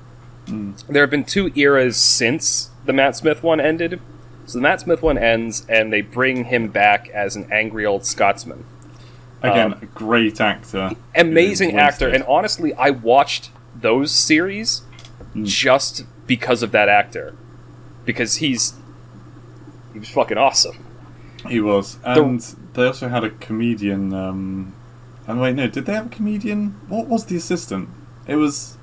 Mm. there have been two eras since the Matt Smith one ended. So the Matt Smith one ends, and they bring him back as an angry old Scotsman. Again, um, a great actor, Amazing actor, and honestly, I watched those series Mm. just because of that actor, because he's he was fucking awesome. He was, and they also had a comedian. Um, and wait, no, did they have a comedian? What was the assistant? It was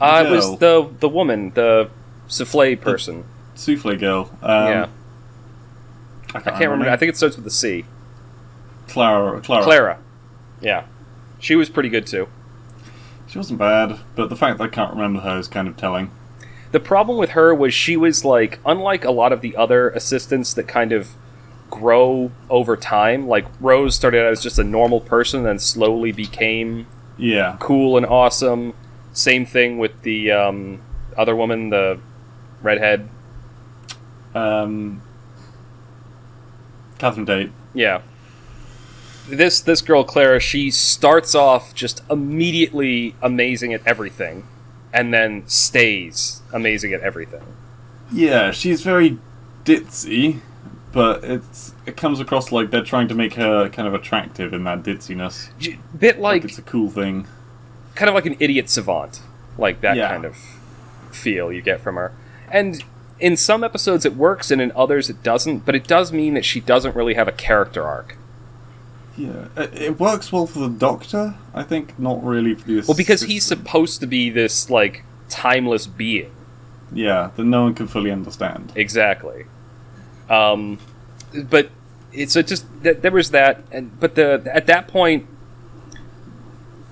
Uh, it girl. was the the woman, the souffle person. souffle girl. Um, yeah, I I can't, can't remember. her I think it starts with a C. Clara. Clara. Clara. Yeah, she was pretty good too. She wasn't bad, but the fact that I can't remember her is kind of telling. The problem with her was she was like, unlike a lot of the other assistants that kind of grow over time. Like Rose started out as just a normal person, and slowly became Yeah. cool and awesome. Same thing with the um, other woman, the redhead. Um, Catherine Tate. Yeah. this this girl Clara, she starts off just immediately amazing at everything, and then stays amazing at everything. Yeah, she's very ditzy, but it's it comes across like they're trying to make her kind of attractive in that ditziness. J- Bit Like, like it's a cool thing. kind of like an idiot savant, like that Yeah. kind of feel you get from her. And in some episodes it works, and in others it doesn't. But it does mean that she doesn't really have a character arc. Yeah, it, it works well for the Doctor. I think not really for the. Well, because he's supposed to be this like timeless being. yeah that no one can fully understand. Exactly. Um, but it's a just th- there was that, and but the at that point,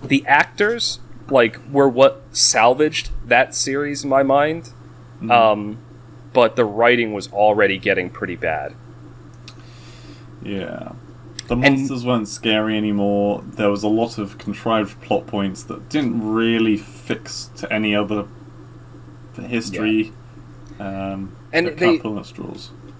the actors like were what salvaged that series in my mind. Um, but the writing was already getting pretty bad. Yeah. The monsters weren't scary anymore. There was a lot of contrived plot points that didn't really fix to any other history. Um, And they-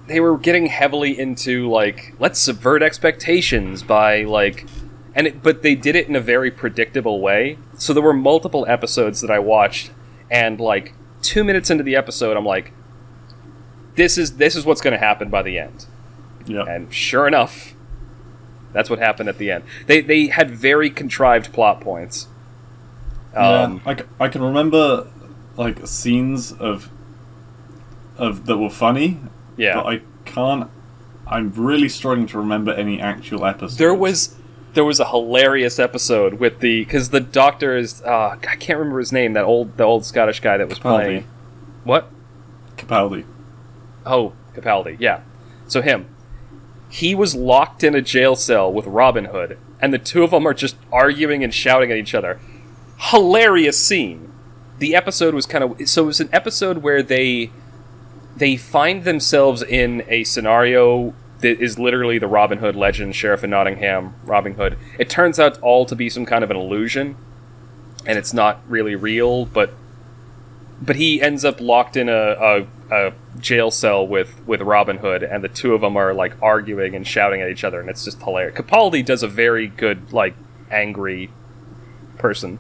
they were getting heavily into like let's subvert expectations by like and it, but they did it in a very predictable way so there were multiple episodes that i watched and like two minutes into the episode i'm like this is this is what's going to happen by the end Yeah. and sure enough that's what happened at the end they they had very contrived plot points um, yeah. I, I can remember like scenes of of that were funny, yeah but I can't. I'm really struggling to remember any actual episodes. There was there was a hilarious episode with the because the doctor is uh, I can't remember his name that old the old Scottish guy that was Capaldi. playing what Capaldi. oh Capaldi yeah so him he was locked in a jail cell with Robin Hood and the two of them are just arguing and shouting at each other hilarious scene the episode was kind of so it was an episode where they they find themselves in a scenario that is literally the Robin Hood legend, Sheriff of Nottingham, Robin Hood. It turns out all to be some kind of an illusion, and it's not really real. But but he ends up locked in a, a, a jail cell with with Robin Hood, and the two of them are like arguing and shouting at each other, and it's just hilarious. Capaldi does a very good like angry person.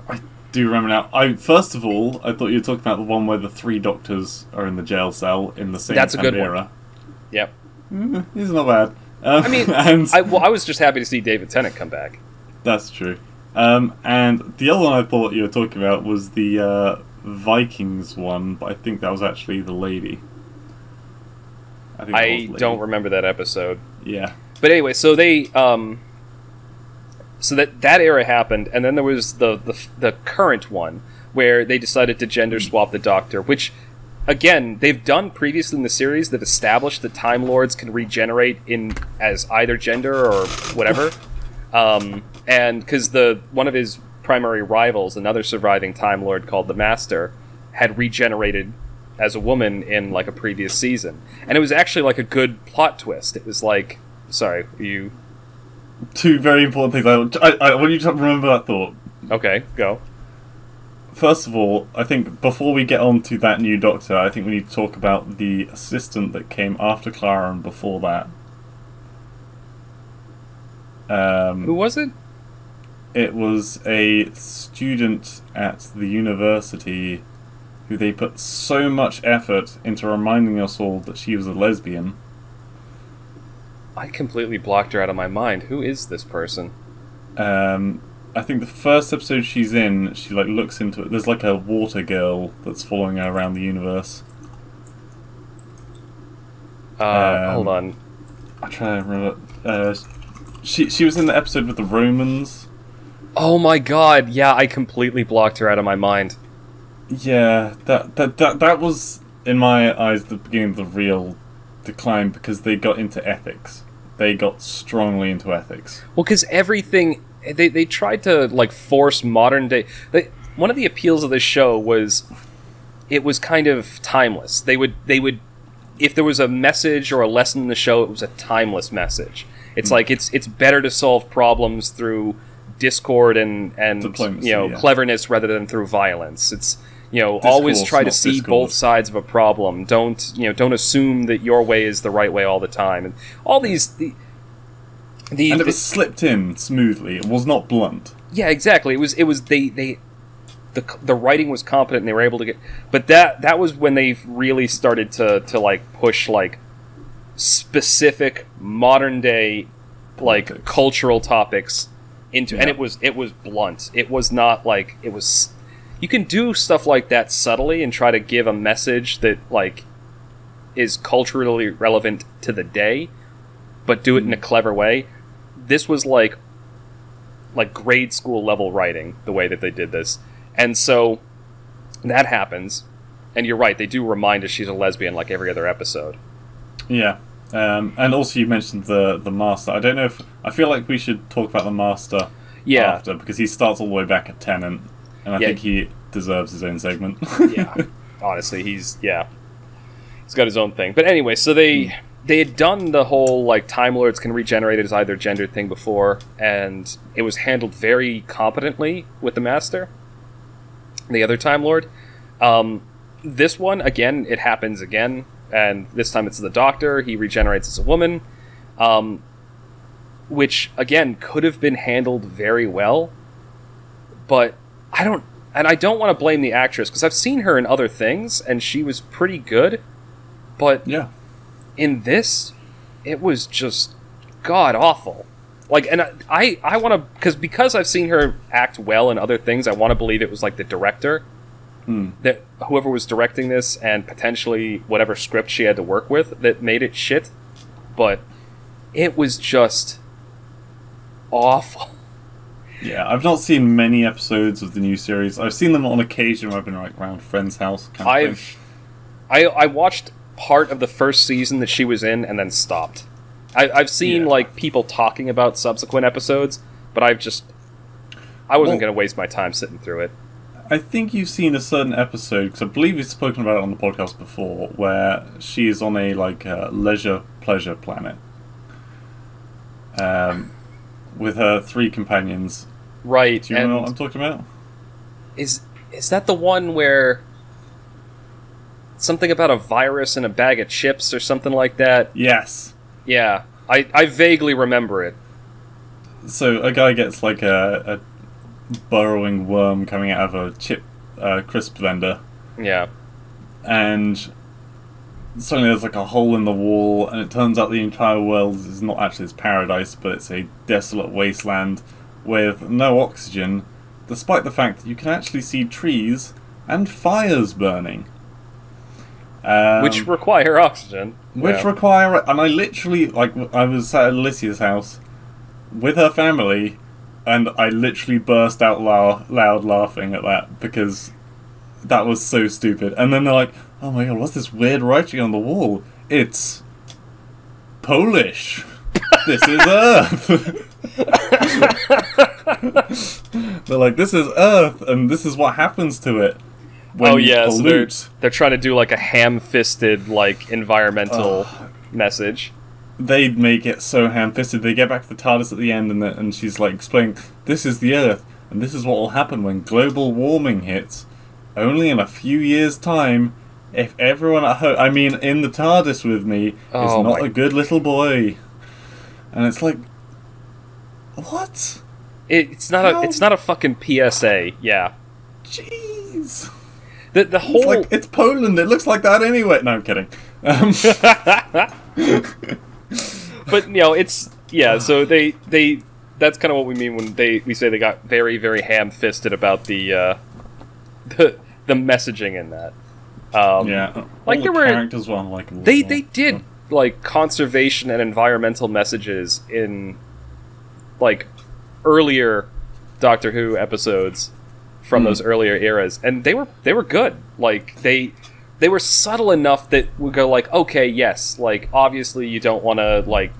Do you remember now? I first of all, I thought you were talking about the one where the three doctors are in the jail cell in the same That's a good one. Yep. Mm, he's not bad. Um, I mean, and I, well, I was just happy to see David Tennant come back. that's true. Um, and the other one I thought you were talking about was the uh, Vikings one, but I think that was actually the lady. I, think I lady. don't remember that episode. Yeah. But anyway, so they um so that that era happened and then there was the the, the current one where they decided to gender swap the doctor, which again, they've done previously in the series that established that time lords can regenerate in as either gender or whatever. um and cuz the one of his primary rivals, another surviving time lord called the Master, had regenerated as a woman in like a previous season. And it was actually like a good plot twist. It was like sorry, you Two very important things. I, I, I want you to remember that thought. okay, go. First of all, I think before we get on to that new doctor, I think we need to talk about the assistant that came after Clara and before that. Um, Who was it? It was a student at the university who they put so much effort into reminding us all that she was a lesbian. I completely blocked her out of my mind. Who is this person? Um, I think the first episode she's in, she like looks into it. There's like a water girl that's following her around the universe. Uh, Um, hold on. I try to remember. Uh, she she was in the episode with the Romans. Oh my god, yeah, I completely blocked her out of my mind. Yeah, that that that that was in my eyes the beginning of the real decline because they got into ethics. They got strongly into ethics. Well, because everything they they tried to like force modern day. They, one of the appeals of this show was it was kind of timeless. They would they would if there was a message or a lesson in the show, it was a timeless message. It's hmm. like it's it's better to solve problems through discord and and Diplomacy, you know yeah. cleverness rather than through violence. It's you know always try to see discord. both sides of a problem. Don't you know? Don't assume that your way is the right way all the time. And all these the, the, and it the- was slipped in smoothly. It was not blunt. yeah, exactly. It was it was they they the the writing was competent and they were able to get but that that was when they really started to to like push like specific modern day like Politics. cultural topics into and it was it was blunt. It was not like it was you can do stuff like that subtly and try to give a message that like is culturally relevant to the day but do it in a mm-hmm. clever way. This was like like grade school level writing the way that they did this. And so that happens. And you're right, they do remind us she's a lesbian like every other episode. Yeah. Um, and also, you mentioned the the master. I don't know if I feel like we should talk about the master Yeah. after because he starts all the way back at Tennant, and I Yeah. think he deserves his own segment. yeah. Honestly, he's yeah. He's got his own thing. But anyway, so they they had done the whole like Time Lords can regenerate as either gender thing before, and it was handled very competently with the Master, the other Time Lord. Um, this one again, it happens again, and this time it's the Doctor. He regenerates as a woman, um, which again could have been handled very well, but I don't, and I don't want to blame the actress because I've seen her in other things and she was pretty good, but yeah. in this, it was just god awful. Like, and I, I, I want to because because I've seen her act well in other things. I want to believe it was like the director Hmm. that whoever was directing this and potentially whatever script she had to work with that made it shit. But it was just awful. Yeah, I've not seen many episodes of the new series. I've seen them on occasion when I've been like around friend's house. Kind of I've thing. I I watched part of the first season that she was in and then stopped. I, I've seen Yeah. like people talking about subsequent episodes, but I've just I wasn't Well- going to waste my time sitting through it. I think you've seen a certain episode because I believe we've spoken about it on the podcast before, where she is on a like uh, leisure pleasure planet, um, with her three companions. Right, Do you and know what I'm talking about? is is that the one where something about a virus in a bag of chips or something like that? Yes. Yeah, I I vaguely remember it. So a guy gets like a, a burrowing worm coming out of a chip uh, crisp blender, Yeah, and suddenly there's like a hole in the wall, and it turns out the entire world is not actually its paradise, but it's a desolate wasteland with no oxygen, despite the fact that you can actually see trees and fires burning. Um, which require oxygen. which Yeah. require and I literally like I was at Alicia's house with her family and I literally burst out loud, loud laughing at that because that was so stupid. And then they're like oh my god what's this weird writing on the wall? It's Polish. This is Earth. They're like this is Earth and this is what happens to it when oh yeah, so they're, they're trying to do like a ham-fisted like environmental message. They make it so ham-fisted. They get back to the TARDIS at the end, and the, and she's like explaining, "This is the Earth, and this is what will happen when global warming hits. Only in a few years' time, if everyone at home, I mean, in the TARDIS with me, is Oh not my- a good little boy." And it's like, what? It, it's not No. a it's not a fucking PSA. Yeah, Jeez. the the It's whole like it's Poland. It looks like that anyway. No, I'm kidding. Um, but you know it's yeah. So they they that's kind of what we mean when they we say they got very very ham-fisted about the uh, the the messaging in that. Um, yeah, Like all there the were- characters were like they they did like conservation and environmental messages in like earlier Doctor Who episodes from Hmm. those earlier eras and they were they were good like they they were subtle enough that we go like okay yes like obviously you don't want to like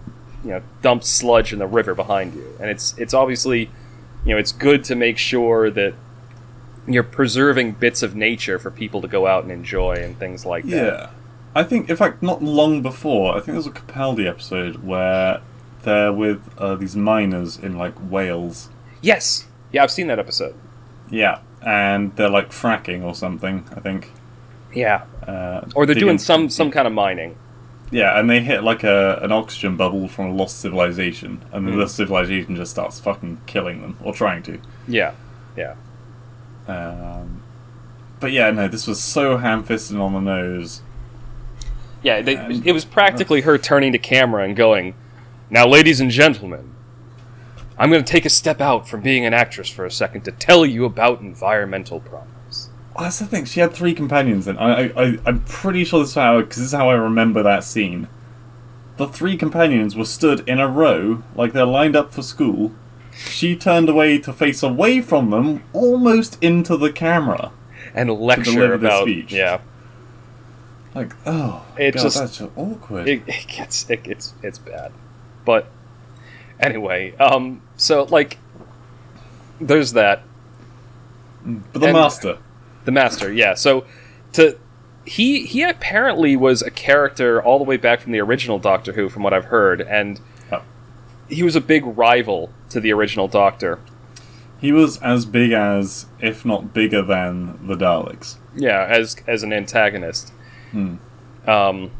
you know dump sludge in the river behind you and it's it's obviously you know it's good to make sure that you're preserving bits of nature for people to go out and enjoy and things like that Yeah. I think, in fact, not long before, I think there was a Capaldi episode where they're with uh, these miners in, like, Wales. Yes. Yeah, I've seen that episode. Yeah. And they're, like, fracking or something, I think. Yeah. Uh, Or they're doing some some kind of mining. yeah, and they hit like a an oxygen bubble from a lost civilization, and then Mm. the civilization just starts fucking killing them or trying to. Yeah, yeah, Um, but yeah, no, this was so ham-fisted on the nose. yeah. They, And- it was practically her turning to camera and going, "Now, ladies and gentlemen, I'm going to take a step out from being an actress for a second to tell you about environmental problems." Well, that's the thing. She had three companions, and I, I, I'm pretty sure this is how because this is how I remember that scene. The three companions were stood in a row, like they're lined up for school. She turned away to face away from them, almost into the camera. And lecture about speech. yeah. Like, oh, It God, just- that's just awkward. it, it gets it, it's it's bad but anyway um so like there's that but the and- master, the master yeah so to he he apparently was a character all the way back from the original doctor who from what i've heard and Oh. he was a big rival to the original doctor he was as big as, if not bigger than, the Daleks. yeah as as an antagonist Hmm. um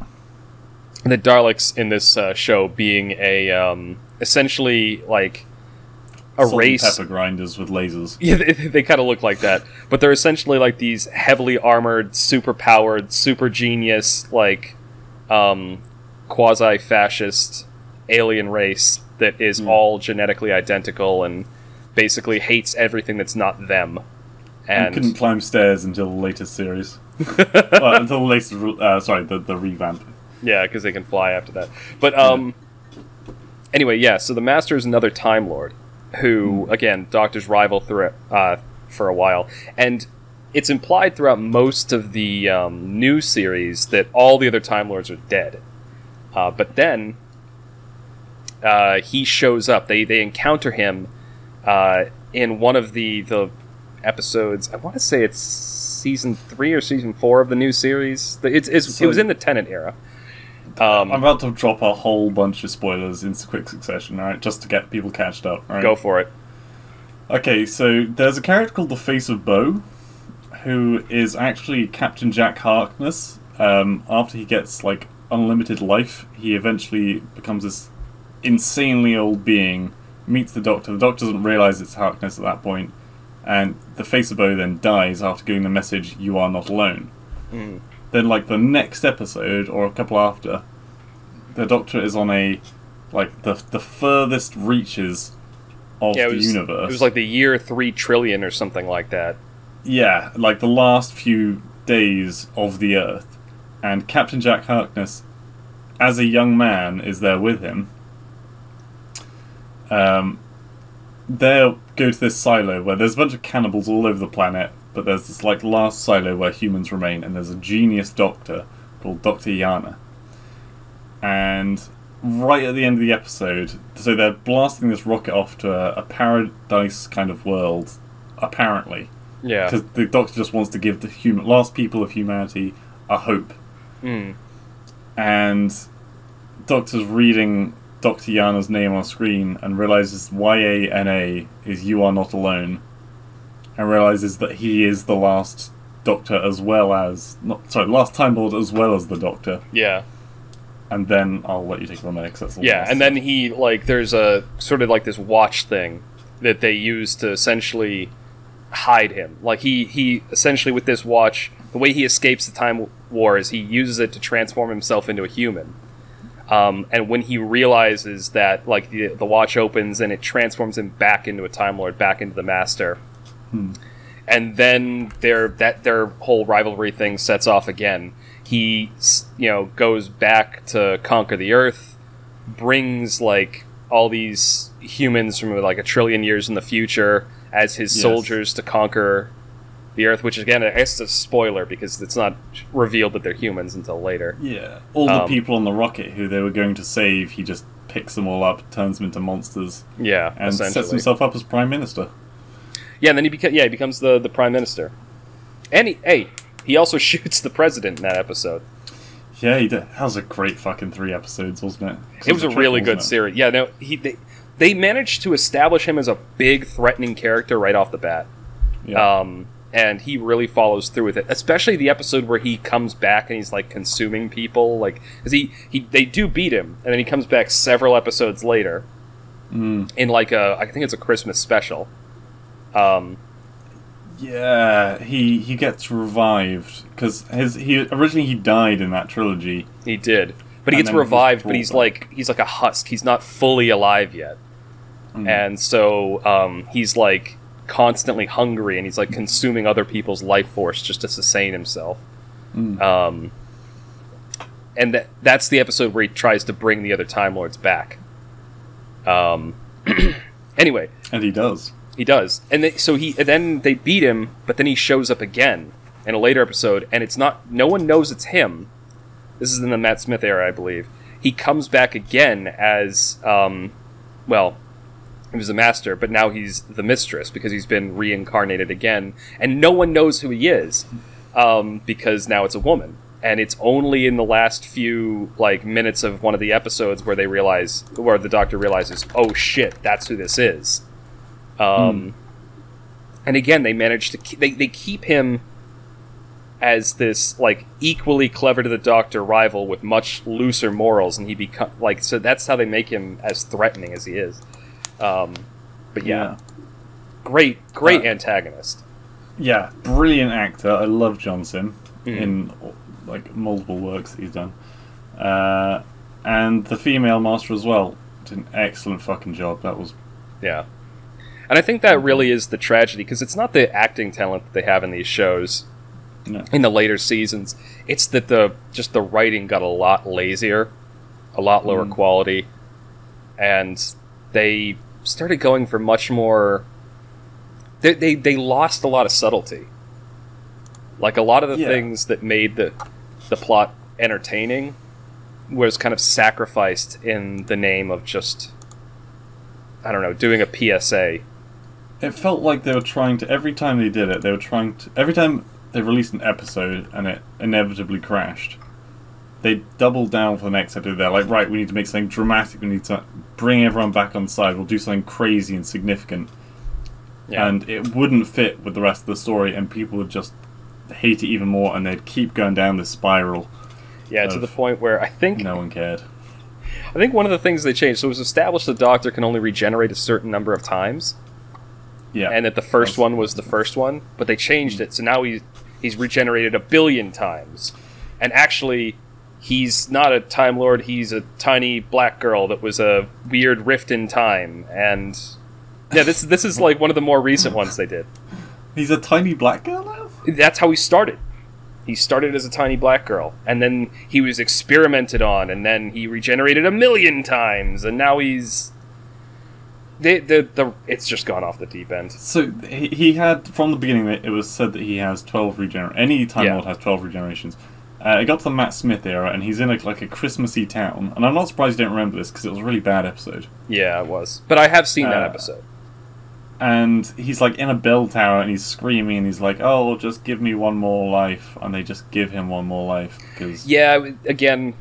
the daleks in this uh, show being a um essentially like a race pepper grinders with lasers. Yeah, they, they kind of look like that, but they're essentially like these heavily armored, super powered, super genius, like um, quasi fascist alien race that is Hmm. all genetically identical and basically hates everything that's not them. And, And couldn't climb stairs until the latest series. well, until the latest, uh, sorry, the, the revamp. yeah, because they can fly after that. But um, anyway, yeah. So the Master is another Time Lord, who again, Doctor's rival through uh, for a while, and it's implied throughout most of the um, new series that all the other Time Lords are dead. Uh, but then uh, he shows up. They they encounter him uh, in one of the the episodes. I want to say it's season three or season four of the new series. It's, it's, it was in the Tennant era. Um, I'm about to drop a whole bunch of spoilers in quick succession, alright? Just to get people catched up? Go for it. Okay, so there's a character called the Face of Bo, who is actually Captain Jack Harkness. Um, after he gets, like, unlimited life, he eventually becomes this insanely old being, meets the Doctor. The Doctor doesn't realize it's Harkness at that point, and the Face of Bo then dies after giving the message, You are not alone. Mm. Then, like, the next episode, or a couple after, the Doctor is on a, like, the, the furthest reaches of Yeah, the was, universe. it was like the year three trillion or something like that. Yeah, like the last few days of the Earth. And Captain Jack Harkness, as a young man, is there with him. Um, they'll go to this silo where there's a bunch of cannibals all over the planet, but there's this like last silo where humans remain, and there's a genius doctor called Dr. Yana. And right at the end of the episode, so they're blasting this rocket off to a, a paradise kind of world, apparently Yeah. because the Doctor just wants to give the human last people of humanity a hope, Mm. and Doctor's reading Doctor Yana's name on screen and realizes Y A N A is "You Are Not Alone," and realizes that he is the last Doctor as well as not sorry, last Time Lord as well as the Doctor. Yeah. And then I'll let you take there 'cause that's the Yeah, last and then he like there's a sort of like this watch thing that they use to essentially hide him. Like he he essentially with this watch, the way he escapes the time war is he uses it to transform himself into a human. Um, and when he realizes that like the, the watch opens and it transforms him back into a time lord, back into the master. And then their that their whole rivalry thing sets off again. He you know goes back to conquer the earth brings like all these humans from like a trillion years in the future as his Yes. soldiers to conquer the earth which again i guess is a spoiler because it's not revealed that they're humans until later Yeah, all the Um, people on the rocket who they were going to save, he just picks them all up, turns them into monsters, yeah and sets himself up as prime minister. Yeah and then he beca- yeah he becomes the, the prime minister and he hey he also shoots the president in that episode Yeah, he did. That was a great fucking three episodes, wasn't it? 'Cause it was a triple, really good it? series yeah no he they, they managed to establish him as a big threatening character right off the bat Yeah. um, and he really follows through with it. Especially the episode where he comes back and he's like consuming people, like because he he they do beat him, and then he comes back several episodes later Mm. in like a I think it's a Christmas special. Um, Yeah, he he gets revived because his he originally he died in that trilogy. he did, but he gets he's revived, but he's back. like he's like a husk. He's not fully alive yet. Mm. and so um, he's like constantly hungry and he's like consuming other people's life force just to sustain himself Mm. um, and that that's the episode where he tries to bring the other time lords back um, anyway and he does. He does and they, so he and then they beat him but then he shows up again in a later episode and it's not no one knows it's him this is in the matt smith era i believe he comes back again as um, well he was a master, but now he's the mistress because he's been reincarnated again, and no one knows who he is um, because now it's a woman. And it's only in the last few like minutes of one of the episodes where they realize, where the doctor realizes, oh shit, that's who this is. Um, And again, they manage to keep, they they keep him as this like equally clever to the doctor rival with much looser morals, and he become like so that's how they make him as threatening as he is. Um, but yeah, great, great Uh, antagonist. yeah, brilliant actor. I love John Simm Mhm. in like multiple works that he's done, uh, and the female master as well did an excellent fucking job. That was Yeah, and I think that really is the tragedy because it's not the acting talent that they have in these shows no. in the later seasons. It's that the just the writing got a lot lazier, a lot lower Mm. quality, and they started going for much more. They, they they lost a lot of subtlety. Like a lot of the Yeah. things that made the the plot entertaining was kind of sacrificed in the name of just I don't know, doing a PSA. It felt like they were trying to every time they did it, they were trying to every time they released an episode and it inevitably crashed. They doubled down for the next episode. They're like, right, we need to make something dramatic. We need to bring everyone back on side. We'll do something crazy and significant. Yeah. And it wouldn't fit with the rest of the story, and people would just hate it even more, and they'd keep going down this spiral. yeah, to the point where I think No one cared. I think one of the things they changed so it was established the doctor can only regenerate a certain number of times, Yeah. and that the first one was the first one, but they changed it so now he's he's regenerated a billion times, and actually he's not a time lord he's a tiny black girl that was a weird rift in time and yeah this this is like one of the more recent ones they did He's a tiny black girl now? that's how he started. He started as a tiny black girl, and then he was experimented on, and then he regenerated a million times, and now he's. The, the, the, it's just gone off the deep end. So he, he had from the beginning that it was said that he has twelve regener. Any Time Yeah. Lord has twelve regenerations. Uh, it got to the Matt Smith era, and he's in a, like a Christmassy town. And I'm not surprised you don't remember this because it was a really bad episode. Yeah, it was. But I have seen that Uh, episode. And he's like in a bell tower, and he's screaming, and he's like, "Oh, just give me one more life," and they just give him one more life because Yeah, again,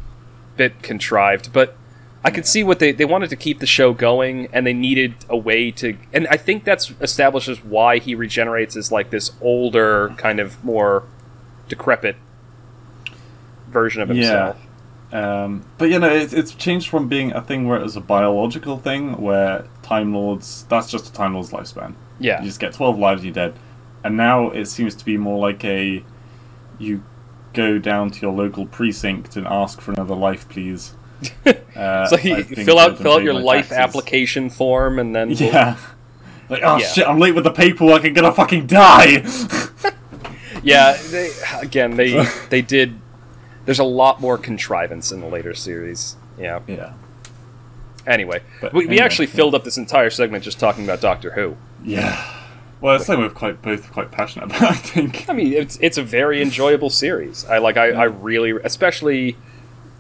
bit contrived, but I could see what they they wanted to keep the show going, and they needed a way to. And I think that's establishes why he regenerates as like this older, kind of more decrepit version of himself. Um, but you know, it's, it's changed from being a thing where it was a biological thing, where Time Lords, that's just a Time Lord's lifespan. Yeah. You just get 12 lives, you're dead. And now it seems to be more like a. You go down to your local precinct and ask for another life, please. Uh, So you fill out fill out your life taxes. application form, and then we'll- Yeah. Like, oh Yeah. shit, I'm late with the paperwork, I'm gonna fucking die! yeah. They, again, they they did. There's a lot more contrivance in the later series. Yeah. yeah. Anyway, But we, we anyway, actually yeah. filled up this entire segment just talking about Doctor Who. Yeah. Well, it's something we're quite both quite passionate about, I think. I mean, it's it's a very enjoyable series. I like. I, I really, especially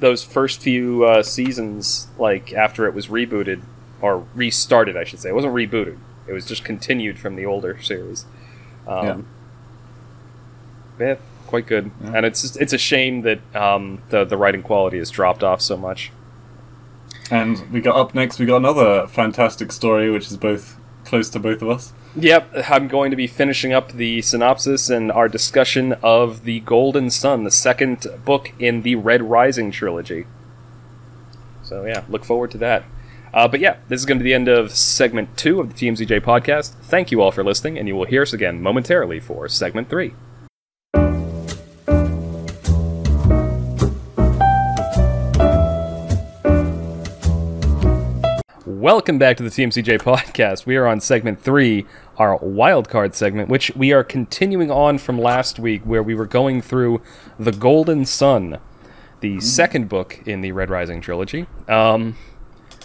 those first few uh, seasons, like after it was rebooted or restarted, I should say. It wasn't rebooted. It was just continued from the older series. Um, yeah. quite good. Yeah. And it's just, it's a shame that um, the the writing quality has dropped off so much. And we got up next, we got another fantastic story, which is both close to both of us. Yep, I'm going to be finishing up the synopsis and our discussion of The Golden Son, the second book in the Red Rising trilogy. So, yeah, look forward to that. Uh, but yeah, this is going to be the end of segment two of the TMCJ podcast. Thank you all for listening, and you will hear us again momentarily for segment three. Welcome back to the TMCJ podcast. We are on segment three, our wildcard segment, which we are continuing on from last week, where we were going through The Golden Son, the second book in the Red Rising trilogy. Um,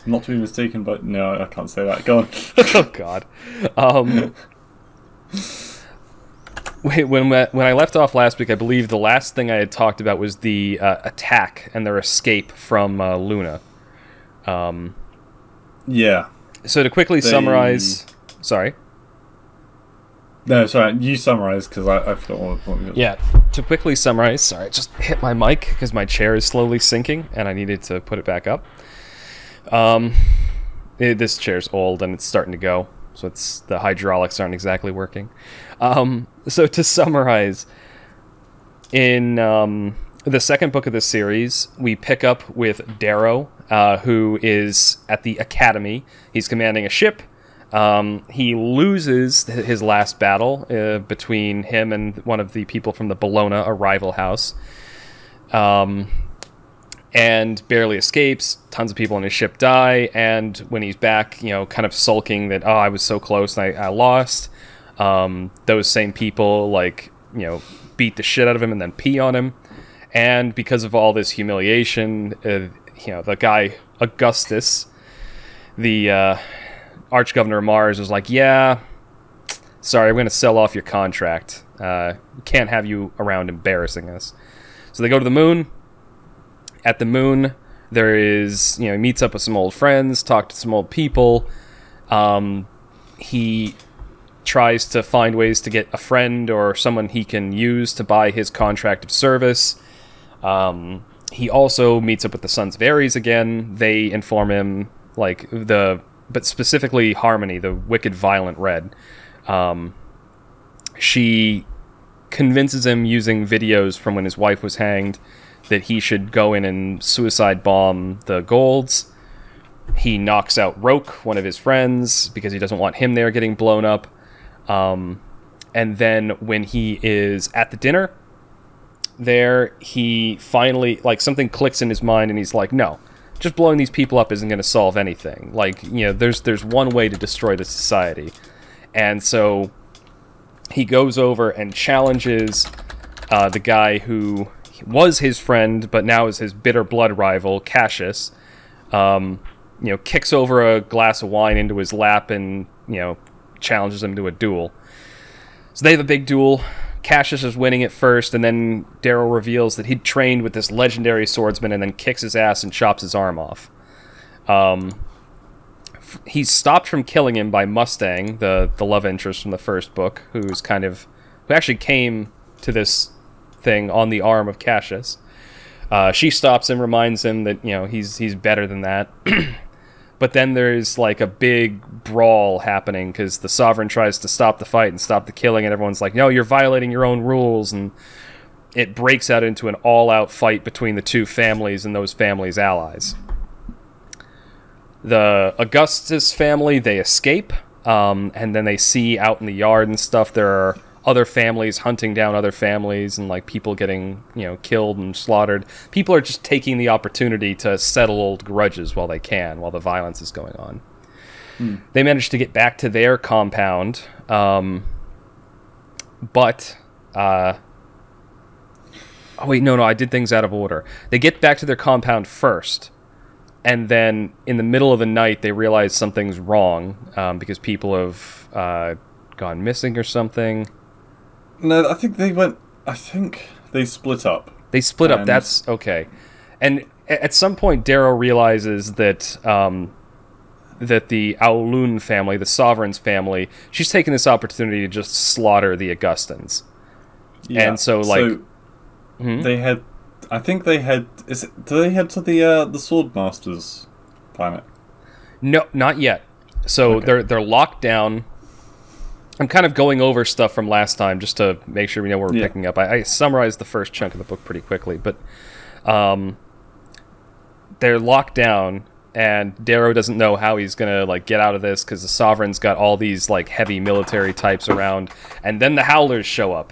Not to be mistaken, but no, I can't say that. Go on. oh God. Um, wait, when when I left off last week, I believe the last thing I had talked about was the uh, attack and their escape from uh, Luna. Um, yeah. so to quickly They- summarize, sorry. No, sorry. You summarise because I, I forgot what what we got. Yeah, to quickly summarize, sorry, I just hit my mic because my chair is slowly sinking and I needed to put it back up. Um, eh, this chair's old and it's starting to go, so it's the hydraulics aren't exactly working. Um, so to summarize, in um, the second book of the series, we pick up with Darrow, uh, who is at the academy. He's commanding a ship. Um, he loses his last battle uh, between him and one of the people from the Bellona, a rival house. Um, and barely escapes. Tons of people on his ship die, and when he's back, you know, kind of sulking that oh, I was so close and I, I lost. Um, those same people like you know beat the shit out of him and then pee on him, and because of all this humiliation, uh, you know, the guy Augustus, the uh, Arch Governor of Mars, was like, yeah. Sorry, I'm going to sell off your contract. Uh, can't have you around embarrassing us. So they go to the moon at the moon there is you know he meets up with some old friends talk to some old people um, he tries to find ways to get a friend or someone he can use to buy his contract of service um, he also meets up with the sons of ares again they inform him like the but specifically harmony the wicked violent red um, she convinces him using videos from when his wife was hanged that he should go in and suicide bomb the Golds. He knocks out Roque, one of his friends, because he doesn't want him there getting blown up. Um, and then when he is at the dinner, there he finally like something clicks in his mind, and he's like, "No, just blowing these people up isn't going to solve anything. Like you know, there's there's one way to destroy the society." And so he goes over and challenges uh, the guy who was his friend, but now is his bitter blood rival, Cassius. Um, you know, kicks over a glass of wine into his lap and you know challenges him to a duel. So they have a big duel. Cassius is winning it first, and then Darrow reveals that he'd trained with this legendary swordsman, and then kicks his ass and chops his arm off. Um, f- he's stopped from killing him by Mustang, the the love interest from the first book, who's kind of who actually came to this thing on the arm of Cassius. Uh, she stops him, reminds him that you know he's he's better than that. but then there's like a big brawl happening because the sovereign tries to stop the fight and stop the killing, and everyone's like, "No, you're violating your own rules." And it breaks out into an all-out fight between the two families and those families' allies. The Augustus family they escape, um, and then they see out in the yard and stuff there are other families hunting down other families and like people getting you know killed and slaughtered. People are just taking the opportunity to settle old grudges while they can, while the violence is going on. They manage to get back to their compound, um, but uh, oh wait, no, no, I did things out of order. They get back to their compound first, and then in the middle of the night they realize something's wrong um, because people have uh, gone missing or something. No, I think they went. I think they split up. They split up. That's okay. And at some point, Darrow realizes that um, that the Aulun family, the Sovereign's family, she's taking this opportunity to just slaughter the Augustans. And so, like- Hmm? they had, I think they had. Is it? Do they head to the uh, the Swordmasters planet? No, not yet. So Okay. they're they're locked down I'm kind of going over stuff from last time just to make sure we know where we're Yeah. picking up. I, I summarized the first chunk of the book pretty quickly, but um, they're locked down, and Darrow doesn't know how he's gonna like get out of this because the Sovereign's got all these like heavy military types around, and then the Howlers show up.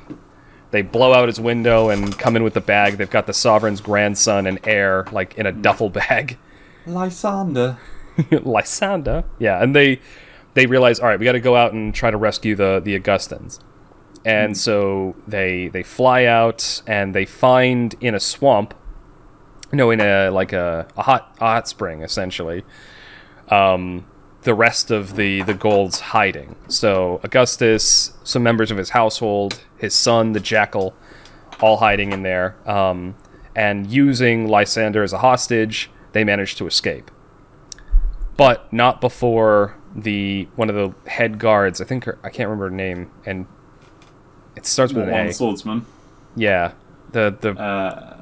They blow out his window and come in with the bag. They've got the Sovereign's grandson and heir like in a duffel bag. Lysander. Lysander. Yeah, and they they realize, all right, we got to go out and try to rescue the the Augustans. And hmm. so they they fly out and they find in a swamp, no, in a like a, a hot a hot spring essentially. Um, the rest of the the gold's hiding. So Augustus, some members of his household, his son, the jackal, all hiding in there. Um, and using Lysander as a hostage, they manage to escape but not before the one of the head guards. I think her, I can't remember her name, and it starts with One an A. swordsman. Yeah, the the Uh,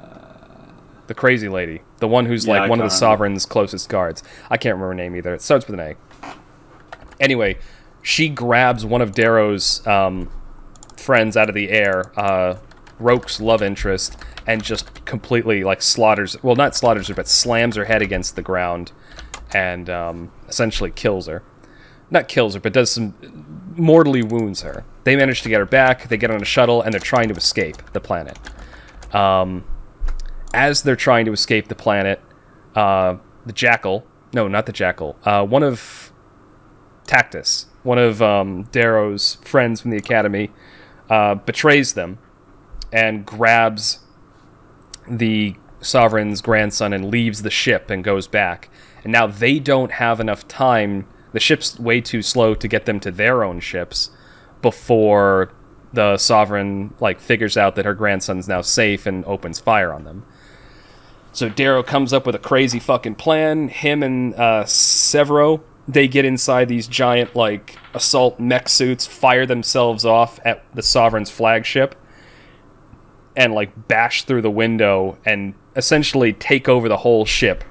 the crazy lady, the one who's Yeah, like I one of the sovereign's closest guards. I can't remember her name either. It starts with an A. Anyway, she grabs one of Darrow's um, friends out of the air, uh, Roque's love interest, and just completely like slaughters. Well, not slaughters her, but slams her head against the ground, and um, essentially kills her. Not kills her, but does some mortally wounds her. They manage to get her back. They get on a shuttle, and they're trying to escape the planet. Um, as they're trying to escape the planet, uh, the jackal, no, not the jackal, uh, one of Tactus, one of um, Darrow's friends from the academy, uh, betrays them and grabs the sovereign's grandson and leaves the ship and goes back. And now they don't have enough time. The ship's way too slow to get them to their own ships before the sovereign like figures out that her grandson's now safe and opens fire on them. So Darrow comes up with a crazy fucking plan. Him and uh, Sevro, they get inside these giant like assault mech suits, fire themselves off at the Sovereign's flagship, and like bash through the window and essentially take over the whole ship,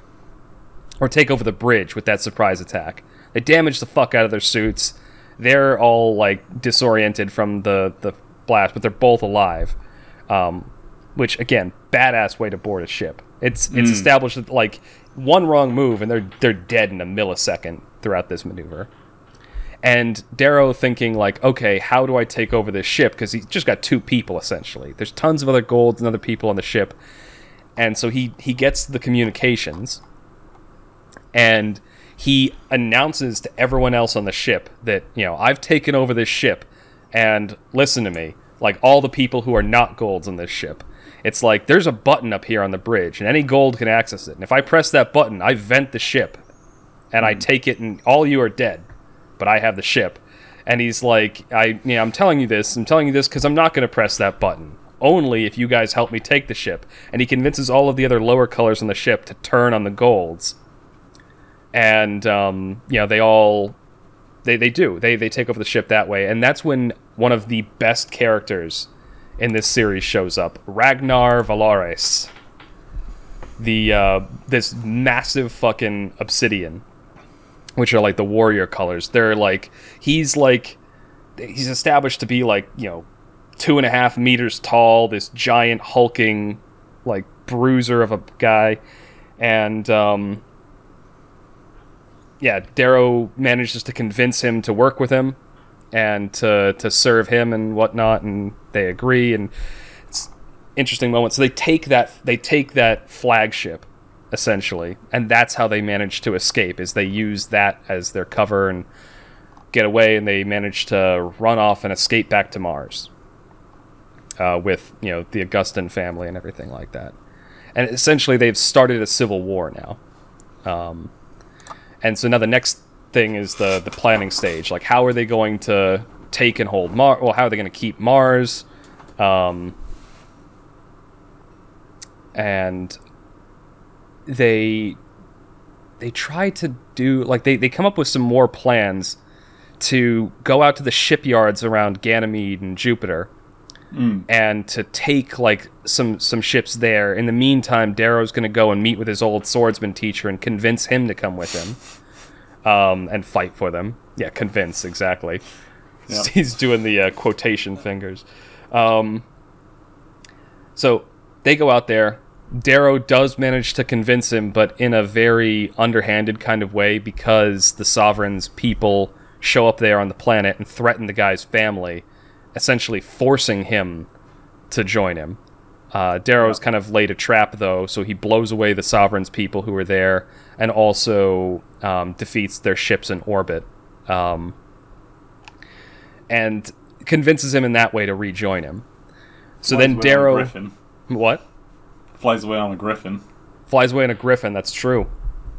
or take over the bridge with that surprise attack. They damage the fuck out of their suits. They're all like disoriented from the the blast, but they're both alive. Um, which again, badass way to board a ship. It's it's hmm. established that like one wrong move and they're they're dead in a millisecond throughout this maneuver. And Darrow thinking like, okay, how do I take over this ship? Because he's just got two people essentially. There's tons of other golds and other people on the ship, and so he he gets the communications, and he announces to everyone else on the ship that you know I've taken over this ship, and listen to me, like all the people who are not golds on this ship. It's like there's a button up here on the bridge, and any gold can access it. And if I press that button, I vent the ship, and I take it, and all you are dead, but I have the ship. And he's like, I, you know, I'm telling you this. I'm telling you this because I'm not going to press that button. Only if you guys help me take the ship. And he convinces all of the other lower colors on the ship to turn on the golds. And um, you know, they all, they they do. They they take over the ship that way. And that's when one of the best characters in this series shows up, Ragnar Volarus. The uh, this massive fucking obsidian which are like the warrior colors. They're like he's like he's established to be like you know two and a half meters tall, this giant hulking like bruiser of a guy, and um, yeah, Darrow manages to convince him to work with him and to to serve him and whatnot, and they agree and. It's interesting moment. So they take that they take that flagship essentially and that's how they manage to escape is they use that as their cover and get away and they manage to run off and escape back to mars uh, with you know the augustan family and everything like that and essentially they've started a civil war now um, and so now the next thing is the the planning stage. Like how are they going to take and hold mars well how are they going to keep mars? Um, and they they try to do like they, they come up with some more plans to go out to the shipyards around Ganymede and Jupiter and to take like some some ships there. In the meantime, Darrow's going to go and meet with his old swordsman teacher and convince him to come with him um, and fight for them. Yeah, convince exactly. Yeah. He's doing the uh, quotation fingers. Um, so they go out there. Darrow does manage to convince him, but in a very underhanded kind of way because the Sovereign's people show up there on the planet and threaten the guy's family, essentially forcing him to join him. Uh, Darrow's kind of laid a trap, though, so he blows away the Sovereign's people who are there and also um, defeats their ships in orbit. Um, and convinces him in that way to rejoin him. So Flies then on Darrow. What? Flies away on a griffin. flies away in a griffin. That's true.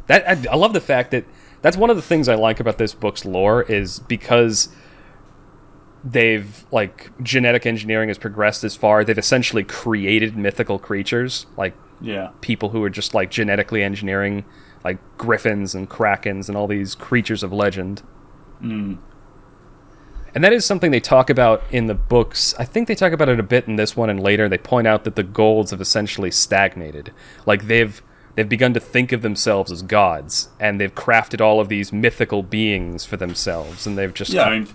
That I, I love the fact that that's one of the things I like about this book's lore is because they've like genetic engineering has progressed as far. They've essentially created mythical creatures like Yeah. people who are just like genetically engineering like griffins and krakens and all these creatures of legend. Mm. And that is something they talk about in the books. I think they talk about it a bit in this one and later. They point out that the golds have essentially stagnated. Like they've they've begun to think of themselves as gods, and they've crafted all of these mythical beings for themselves, and they've just Yeah, I mean,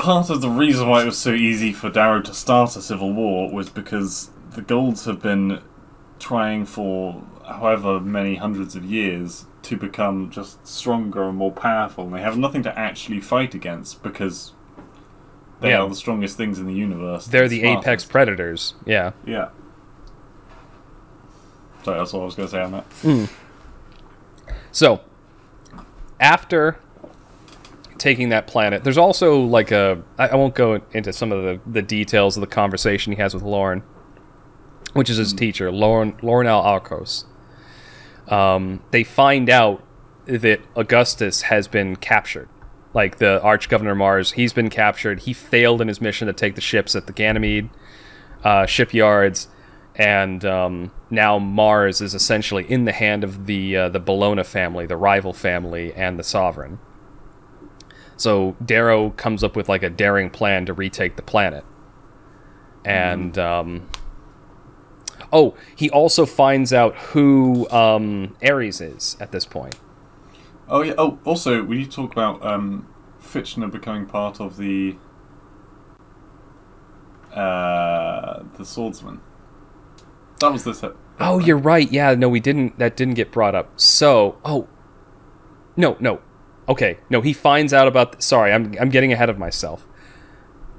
part of the reason why it was so easy for Darrow to start a civil war was because the Golds have been trying for however many hundreds of years to become just stronger and more powerful, and they have nothing to actually fight against because they Yeah. are the strongest things in the universe. they're the smartest. apex predators. Yeah. Yeah. Sorry, that's all I was going to say on that. Hmm. So, after taking that planet, there's also like a. I, I won't go into some of the, the details of the conversation he has with Lorn, which is his teacher, Lorn Laurenel Arcos. Um, they find out that Augustus has been captured. Like the Arch Governor Mars, he's been captured. He failed in his mission to take the ships at the Ganymede uh, shipyards, and um, now Mars is essentially in the hand of the uh, the Bellona family, the rival family, and the Sovereign. So Darrow comes up with like a daring plan to retake the planet, and um, oh, he also finds out who um, Ares is at this point. Oh yeah. Oh, also, we need to talk about um, Fitchner becoming part of the uh, the swordsman. That was this. Oh, you're right. Yeah, no, we didn't. That didn't get brought up. So, oh, no, no. Okay, no. He finds out about. sorry, I'm I'm getting ahead of myself.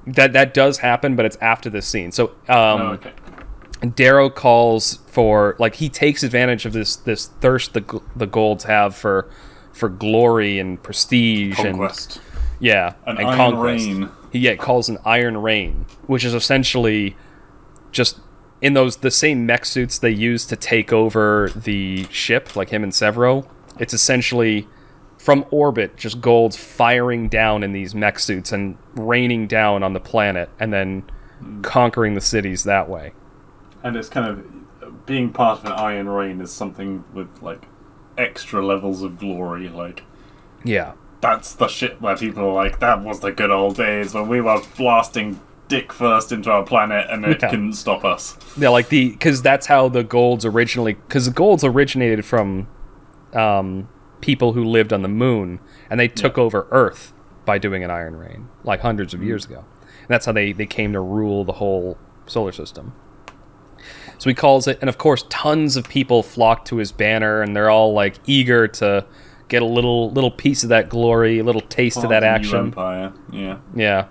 That that does happen, but it's after this scene. So, um, oh, okay. Darrow calls for like he takes advantage of this this thirst the the golds have for for glory and prestige and Conquest. yeah An and iron conquest. rain. He yeah calls an iron rain, which is essentially just in those the same mech suits they use to take over the ship, like him and Sevro. It's essentially from orbit, just golds firing down in these mech suits and raining down on the planet, and then conquering the cities that way. And it's kind of being part of an iron rain is something with like extra levels of glory. Like Yeah. that's the shit where people are like, that was the good old days when we were blasting dick first into our planet and it Yeah. couldn't stop us. Yeah, like the because that's how the golds originally because the golds originated from um, people who lived on the moon and they took over Earth by doing an iron rain like hundreds of years ago. And that's how they they came to rule the whole solar system. So he calls it, and of course, tons of people flock to his banner, and they're all like eager to get a little little piece of that glory, a little taste of that action. Empire. Yeah. Yeah.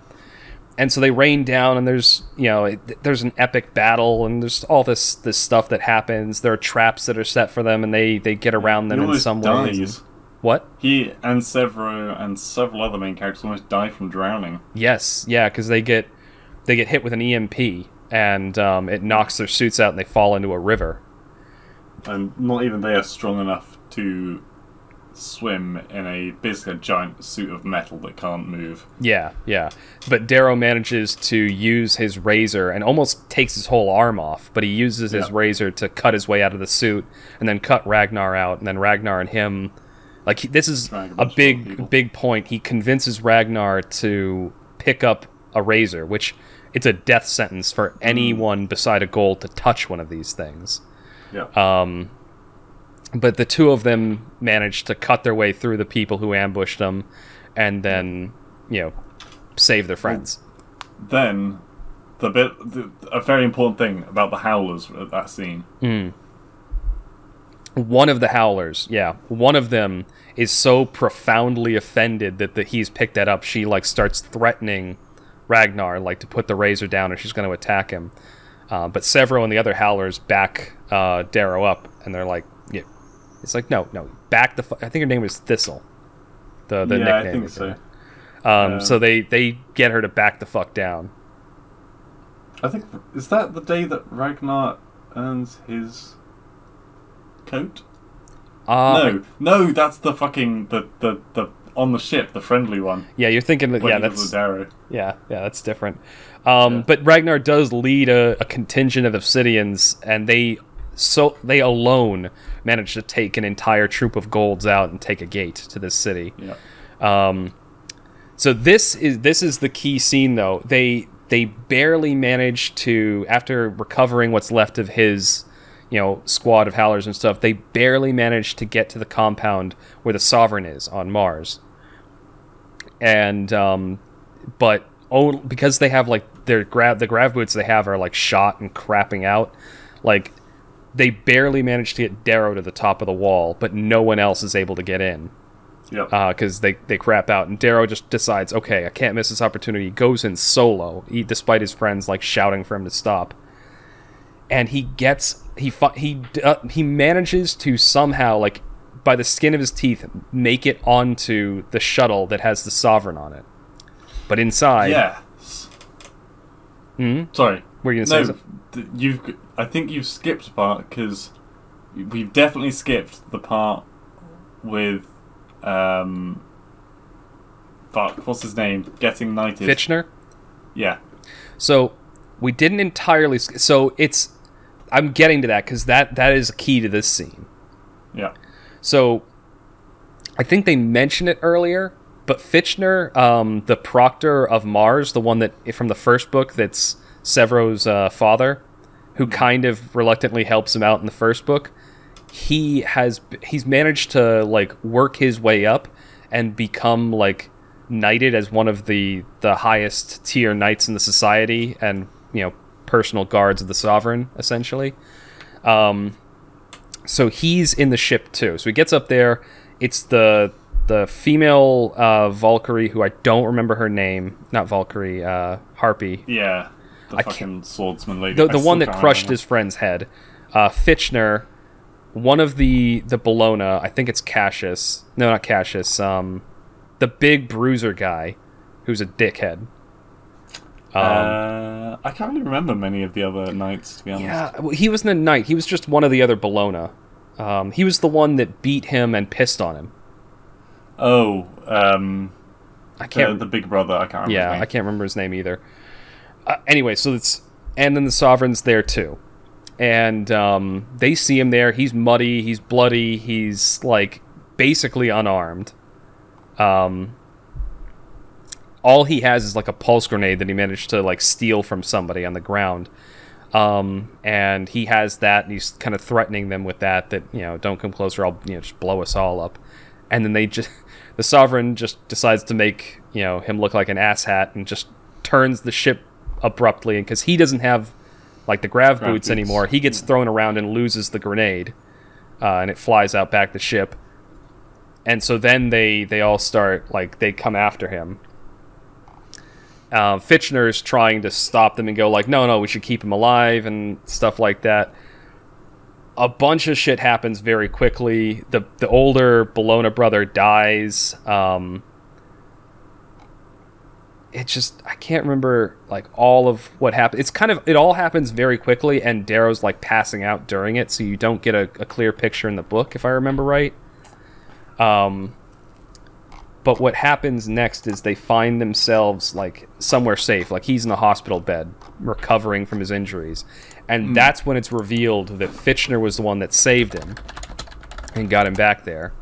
And so they rain down, and there's you know it, there's an epic battle, and there's all this this stuff that happens. There are traps that are set for them, and they they get around them He in some dies. ways. What? He and Sevro and several other main characters almost die from drowning. Yes, yeah, because they get they get hit with an EMP, and um, it knocks their suits out, and they fall into a river. And not even they are strong enough to swim in a basically a giant suit of metal that can't move. Yeah, yeah. But Darrow manages to use his razor and almost takes his whole arm off, but he uses his Yeah. razor to cut his way out of the suit and then cut Ragnar out, and then Ragnar and him. Like, he, this is a a bunch of other people. big, big point. He convinces Ragnar to pick up a razor, which it's a death sentence for anyone beside a goal to touch one of these things. Yeah. Uh, but the two of them managed to cut their way through the people who ambushed them and then you know save their friends. Then, the bit, the, a very important thing about the Howlers at that scene. One of the Howlers, yeah, one of them is so profoundly offended that the, he's picked that up. She like starts threatening Ragnar, like to put the razor down, or she's going to attack him. Uh, but Sevro and the other Howlers back uh, Darrow up, and they're like, "Yeah." It's like, "No, no, back the." Fu-. I think her name is Thistle. The the yeah, nickname. I think so. Um, so they they get her to back the fuck down. I think is that the day that Ragnar earns his coat. Uh, no, no, that's the fucking the the, the on the ship, the friendly one. Yeah, you're thinking that. Yeah, that's. Yeah, yeah, that's different. Um, Yeah. But Ragnar does lead a, a contingent of Obsidians, and they so they alone manage to take an entire troop of golds out and take a gate to this city. Yeah. Um, so this is this is the key scene, though. They they barely manage to after recovering what's left of his you know squad of howlers and stuff. They barely manage to get to the compound where the sovereign is on Mars. And um, but oh, because they have like their grab the grav boots they have are like shot and crapping out, like they barely manage to get Darrow to the top of the wall, but no one else is able to get in Yep. because they, they crap out. And Darrow just decides, okay, I can't miss this opportunity. He goes in solo, he, despite his friends like shouting for him to stop. And he gets he fi- he uh, he manages to somehow like by the skin of his teeth make it onto the shuttle that has the sovereign on it. But inside, yeah. Hmm? Sorry. Were you gonna say No, you've. I think you've skipped a part because we've definitely skipped the part with um. Fuck, what's his name? Getting knighted. Fitchner. Yeah. So we didn't entirely. So it's. I'm getting to that because that that is key to this scene. Yeah. So I think they mentioned it earlier, but Fitchner, um, the proctor of Mars, the one that from the first book that's Sevro's uh, father, who kind of reluctantly helps him out in the first book, he has he's managed to like work his way up and become like knighted as one of the the highest tier knights in the society and you know personal guards of the sovereign essentially um so he's in the ship too. So he gets up there. It's the the female uh, Valkyrie who I don't remember her name. Not Valkyrie, uh, Harpy. Yeah. The I fucking swordsman lady. The, the one that crushed remember. his friend's head. Uh, Fitchner, one of the the Bellona. I think it's Cassius. No, not Cassius. Um, the big bruiser guy, who's a dickhead. Um, uh, I can't really remember many of the other knights, to be honest. Yeah, well, he wasn't a knight. He was just one of the other Bellona. Um, he was the one that beat him and pissed on him. Oh, um, I the, can't. the big brother. I can't remember. yeah. I can't remember his name either. Uh, anyway, so it's and then the sovereign's there too, and um, they see him there. He's muddy. He's bloody. He's like basically unarmed. Um, all he has is like a pulse grenade that he managed to like steal from somebody on the ground. Um, and he has that, and he's kind of threatening them with that. That you know, don't come closer. I'll you know just blow us all up. And then they just, the sovereign just decides to make you know him look like an asshat and just turns the ship abruptly. And because he doesn't have like the grav, boots, boots. anymore, he gets thrown around and loses the grenade, uh, and it flies out back the ship. And so then they they all start like they come after him. Uh, Fitchner's trying to stop them and go like, no, no, we should keep him alive and stuff like that. A bunch of shit happens very quickly. The the older Bellona brother dies. Um, it's just I can't remember like all of what happened. It's kind of it all happens very quickly, and Darrow's like passing out during it, so you don't get a, a clear picture in the book, if I remember right. Um, but what happens next is they find themselves like somewhere safe, like he's in a hospital bed recovering from his injuries, and that's when it's revealed that Fitchner was the one that saved him and got him back there,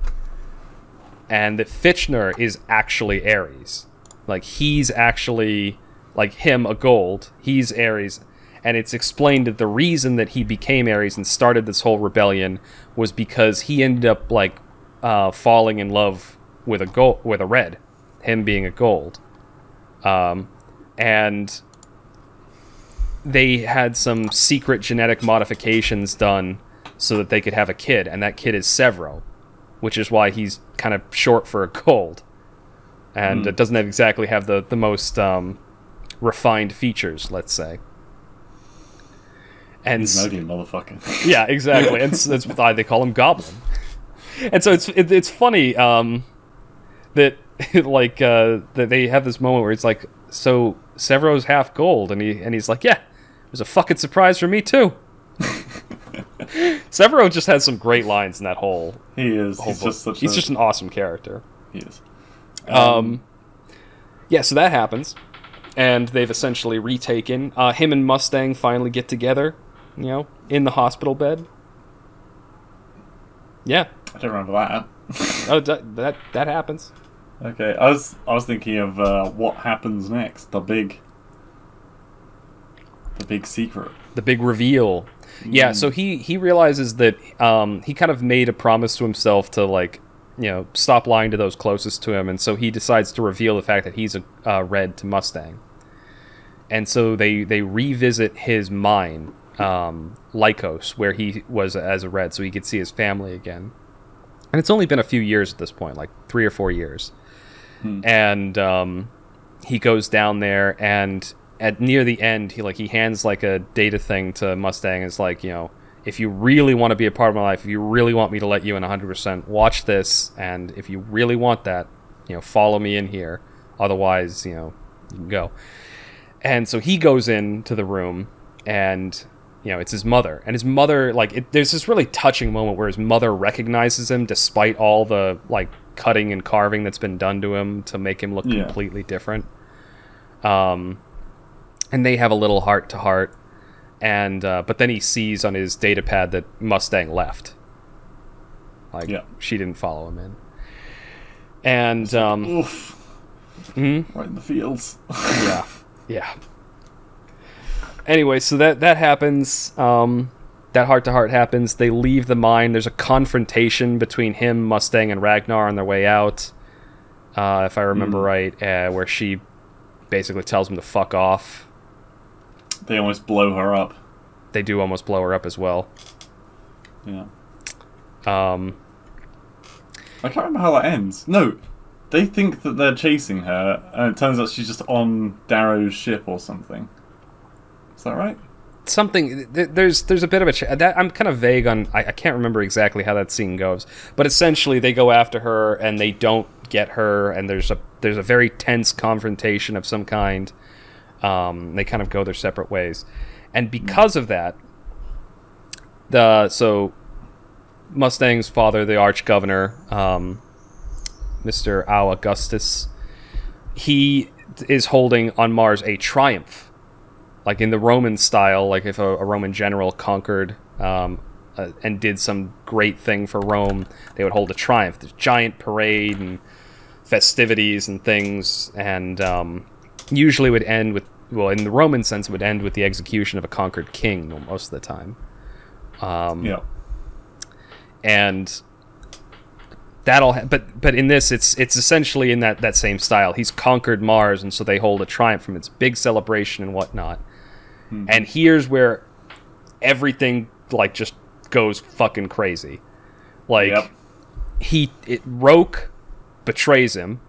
and that Fitchner is actually Ares, like he's actually like him a gold, he's Ares. And it's explained that the reason that he became Ares and started this whole rebellion was because he ended up like uh, falling in love with a gold with a red, him being a gold. um, and they had some secret genetic modifications done so that they could have a kid, and that kid is Sevro, which is why he's kind of short for a gold, and it doesn't have exactly have the the most um, refined features, let's say. And an motherfucker. yeah, exactly. and that's why they call him Goblin. And so it's it, it's funny um, that like uh, that they have this moment where it's like, so Sevro's half gold, and he and he's like, yeah, it was a fucking surprise for me too. Severo just has some great lines in that whole he is. whole He's book. just such he's a. just an awesome character. He is. Um, yeah, so that happens, and they've essentially retaken. Uh, him and Mustang finally get together, you know, in the hospital bed. Yeah, I don't remember that. oh, that that, that happens. Okay, I was I was thinking of uh, what happens next. The big, the big secret. The big reveal. Yeah, so he he realizes that um, he kind of made a promise to himself to like, you know, stop lying to those closest to him, and so he decides to reveal the fact that he's a uh, red to Mustang. And so they they revisit his mine, um, Lykos, where he was as a red, so he could see his family again. And it's only been a few years at this point, like three or four years. And um, he goes down there, and at near the end, he like he hands like a data thing to Mustang. Is like, you know, if you really want to be a part of my life, if you really want me to let you in 100%, watch this, and if you really want that, you know, follow me in here. Otherwise, you know, you can go. And so he goes into the room, and you know, it's his mother, and his mother like it, there's this really touching moment where his mother recognizes him despite all the like cutting and carving that's been done to him to make him look Yeah. completely different. Um, and they have a little heart to heart, and uh, but then he sees on his data pad that Mustang left. Like Yeah. she didn't follow him in. And um, Oof. mhm. Right in the fields. yeah, yeah. Anyway, so that that happens. Um, that heart to heart happens. They leave the mine. There's a confrontation between him, Mustang, and Ragnar on their way out. Uh, if I remember right, uh, where she basically tells him to fuck off. They almost blow her up. They do almost blow her up as well. Yeah. Um, I can't remember how that ends. No, they think that they're chasing her, and it turns out she's just on Darrow's ship or something. Is that right? something th- there's there's a bit of a ch- that I'm kind of vague on I, I can't remember exactly how that scene goes but essentially they go after her and they don't get her and there's a there's a very tense confrontation of some kind um, they kind of go their separate ways. And because of that the so Mustang's father the arch governor um, Mr. Al Augustus he is holding on Mars a triumph. Like in the Roman style, like if a, a Roman general conquered um, uh, and did some great thing for Rome, they would hold a triumph, this giant parade and festivities and things, and um, usually would end with, well, in the Roman sense, it would end with the execution of a conquered king most of the time. Um, Yeah. and that'll ha- but but in this it's it's essentially in that that same style he's conquered mars and so they hold a triumph from its big celebration and whatnot and here's where everything like just goes fucking crazy like Yep. he it Roque betrays him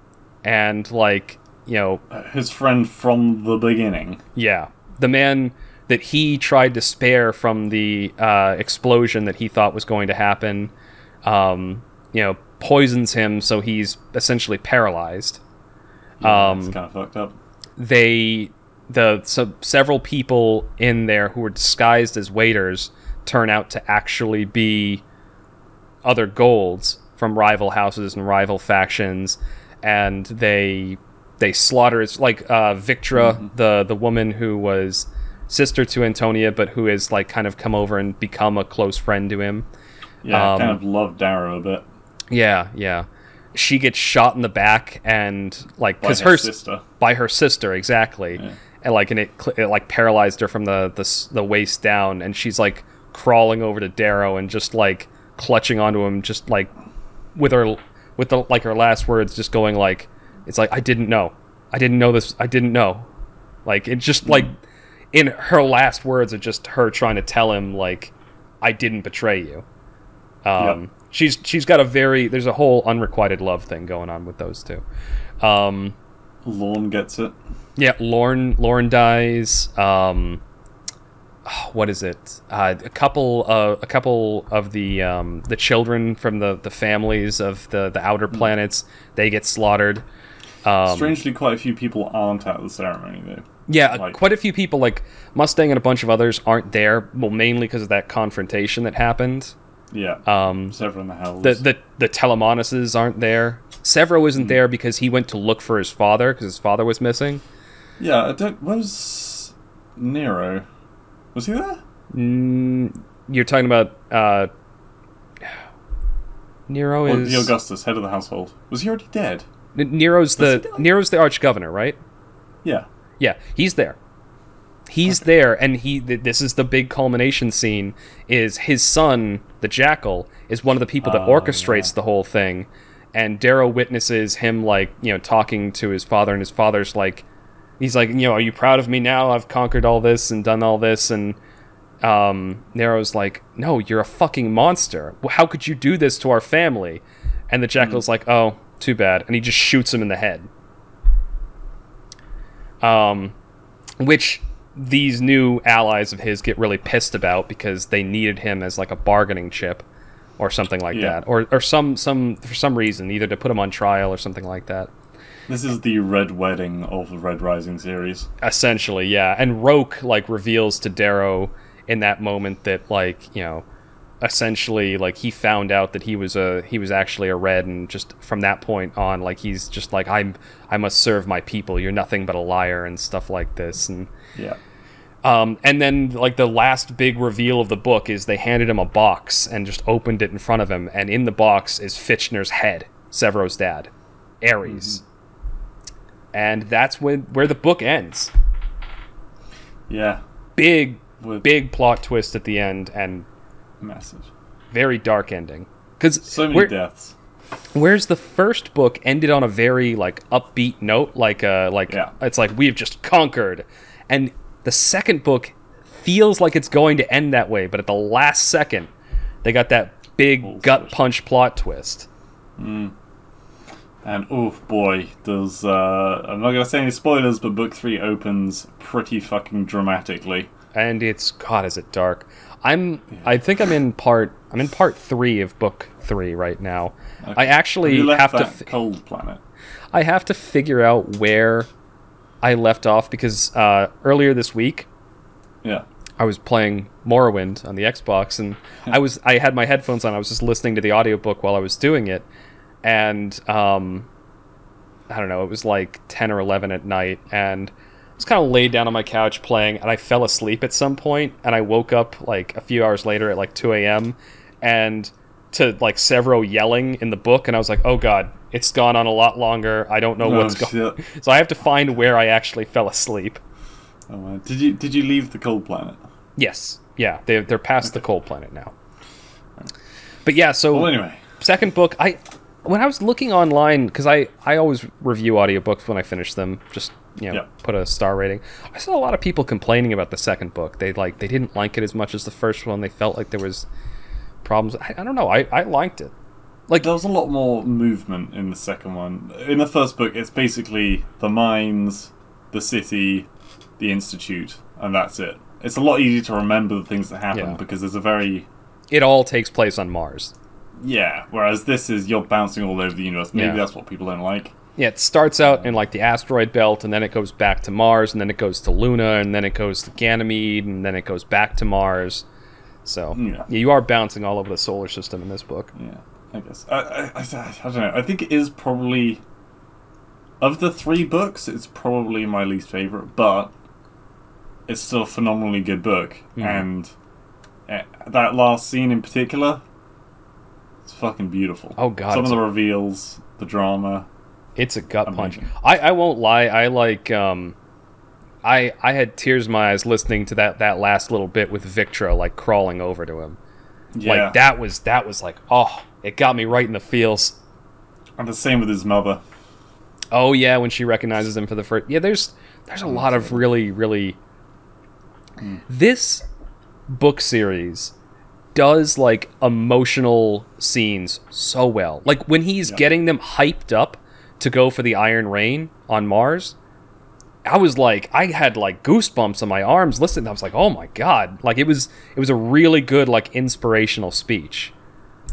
and like you know His friend from the beginning. yeah, the man that he tried to spare from the uh, explosion that he thought was going to happen, um, you know, poisons him so he's essentially paralyzed. Yeah, Um, it's kind of fucked up. They, the so several people in there who were disguised as waiters turn out to actually be other golds from rival houses and rival factions, and they they slaughter. It's like uh, Victra, the the woman who was sister to Antonia, but who has like kind of come over and become a close friend to him. Yeah, um, kind of love Darrow a bit. Yeah, yeah. She gets shot in the back and like because her her sister. by her sister exactly, Yeah. and like and it, it like paralyzed her from the, the the waist down, and she's like crawling over to Darrow and just like clutching onto him, just like with her with the like her last words, just going like, "It's like I didn't know, I didn't know this. I didn't know. Like it just like in her last words are just her trying to tell him like I didn't betray you. Um, Yep. she's she's got a very there's a whole unrequited love thing going on with those two. Um, Lorn gets it. yeah, Lorn Lorn dies. Um, what is it? Uh, a couple uh, a couple of the um, the children from the, the families of the, the outer planets they get slaughtered. Um, Strangely, quite a few people aren't at the ceremony though. yeah, like- quite a few people like Mustang and a bunch of others aren't there. Well, mainly because of that confrontation that happened. Yeah. Um, Several in the hells. the the the Telemanuses aren't there. Sevro isn't there because he went to look for his father because his father was missing. yeah, I don't. Was Nero? Was he there? Mm, you're talking about uh, Nero is the Augustus, head of the household. Was he already dead? N- Nero's the? Nero's the arch governor, right? Yeah. Yeah, he's there. He's there, and he. Th- this is the big culmination scene. Is his son, the Jackal, is one of the people that Oh, orchestrates yeah. the whole thing, and Darrow witnesses him like you know talking to his father, and his father's like, he's like, you know, are you proud of me now? I've conquered all this and done all this, and um, Nero's like, no, you're a fucking monster. How could you do this to our family? And the Jackal's like, oh, too bad, and he just shoots him in the head. Um, which these new allies of his get really pissed about because they needed him as like a bargaining chip or something like Yeah. that or or some some for some reason either to put him on trial or something like that This is the Red Wedding of the Red Rising series. essentially yeah and Roque like reveals to darrow in that moment that like you know essentially like he found out that he was a he was actually a red and just from that point on like he's just like i'm i must serve my people you're nothing but a liar and stuff like this and Yeah. Um, and then, like the last big reveal of the book is they handed him a box and just opened it in front of him, and in the box is Fitchner's head, Sevro's dad, Ares, and that's when where the book ends. Yeah. Big, With big plot twist at the end, and massive. very dark ending. Because So many deaths. whereas the first book ended on a very like upbeat note, like uh, like Yeah. it's like we've just conquered, and the second book feels like it's going to end that way, but at the last second, they got that big Oh, gut gosh. punch plot twist. And oh boy, does uh, I'm not gonna say any spoilers, but book three opens pretty fucking dramatically. And it's God, is it dark? I'm I think I'm in part I'm in part three of book three right now. I actually have to cold planet. I have to figure out where I left off because uh, earlier this week Yeah. I was playing Morrowind on the Xbox and I was I had my headphones on. I was just listening to the audiobook while I was doing it. And um I don't know, it was like 10 or 11 at night and was kind of laid down on my couch playing and I fell asleep at some point and I woke up like a few hours later at like 2 a.m. and to like Sevro yelling in the book and I was like, "Oh god, it's gone on a lot longer. I don't know Oh, what's going." So I have to find where I actually fell asleep. Oh, man. Did you did you leave the cold planet? Yes. Yeah, they they're past the cold planet now. But yeah, so Well, anyway. second book, I when I was looking online cuz I I always review audiobooks when I finish them, just you know, Yeah. put a star rating. I saw a lot of people complaining about the second book. They like they didn't like it as much as the first one. They felt like there was problems. I, I don't know. I I liked it. Like There was a lot more movement in the second one. In the first book, it's basically the mines, the city, the institute, and that's it. It's a lot easier to remember the things that happen Yeah. because there's a very it all takes place on Mars. yeah. Whereas this is you're bouncing all over the universe. Maybe Yeah. that's what people don't like. Yeah, it starts out in like the asteroid belt, and then it goes back to Mars, and then it goes to Luna, and then it goes to Ganymede, and then it goes back to Mars. So Yeah. you are bouncing all over the solar system in this book. Yeah, I guess. I, I, I, I don't know. I think it is probably of the three books, it's probably my least favorite, but it's still a phenomenally good book. Mhm. And uh, that last scene in particular, it's fucking beautiful. Oh, God, Some of the reveals, the drama. It's a gut punch. I, I won't lie. I like um, I I had tears in my eyes listening to that that last little bit with Victra like crawling over to him. Yeah, Like that was that was like oh, it got me right in the feels. and the same with his mother. Oh yeah, when she recognizes him for the first. Yeah, there's there's a lot of really really. This book series does like emotional scenes so well. Like when he's Yeah. getting them hyped up to go for the Iron Rain on Mars. I was like, I had like goosebumps on my arms listening. I was like, oh my god! Like it was, it was a really good like inspirational speech.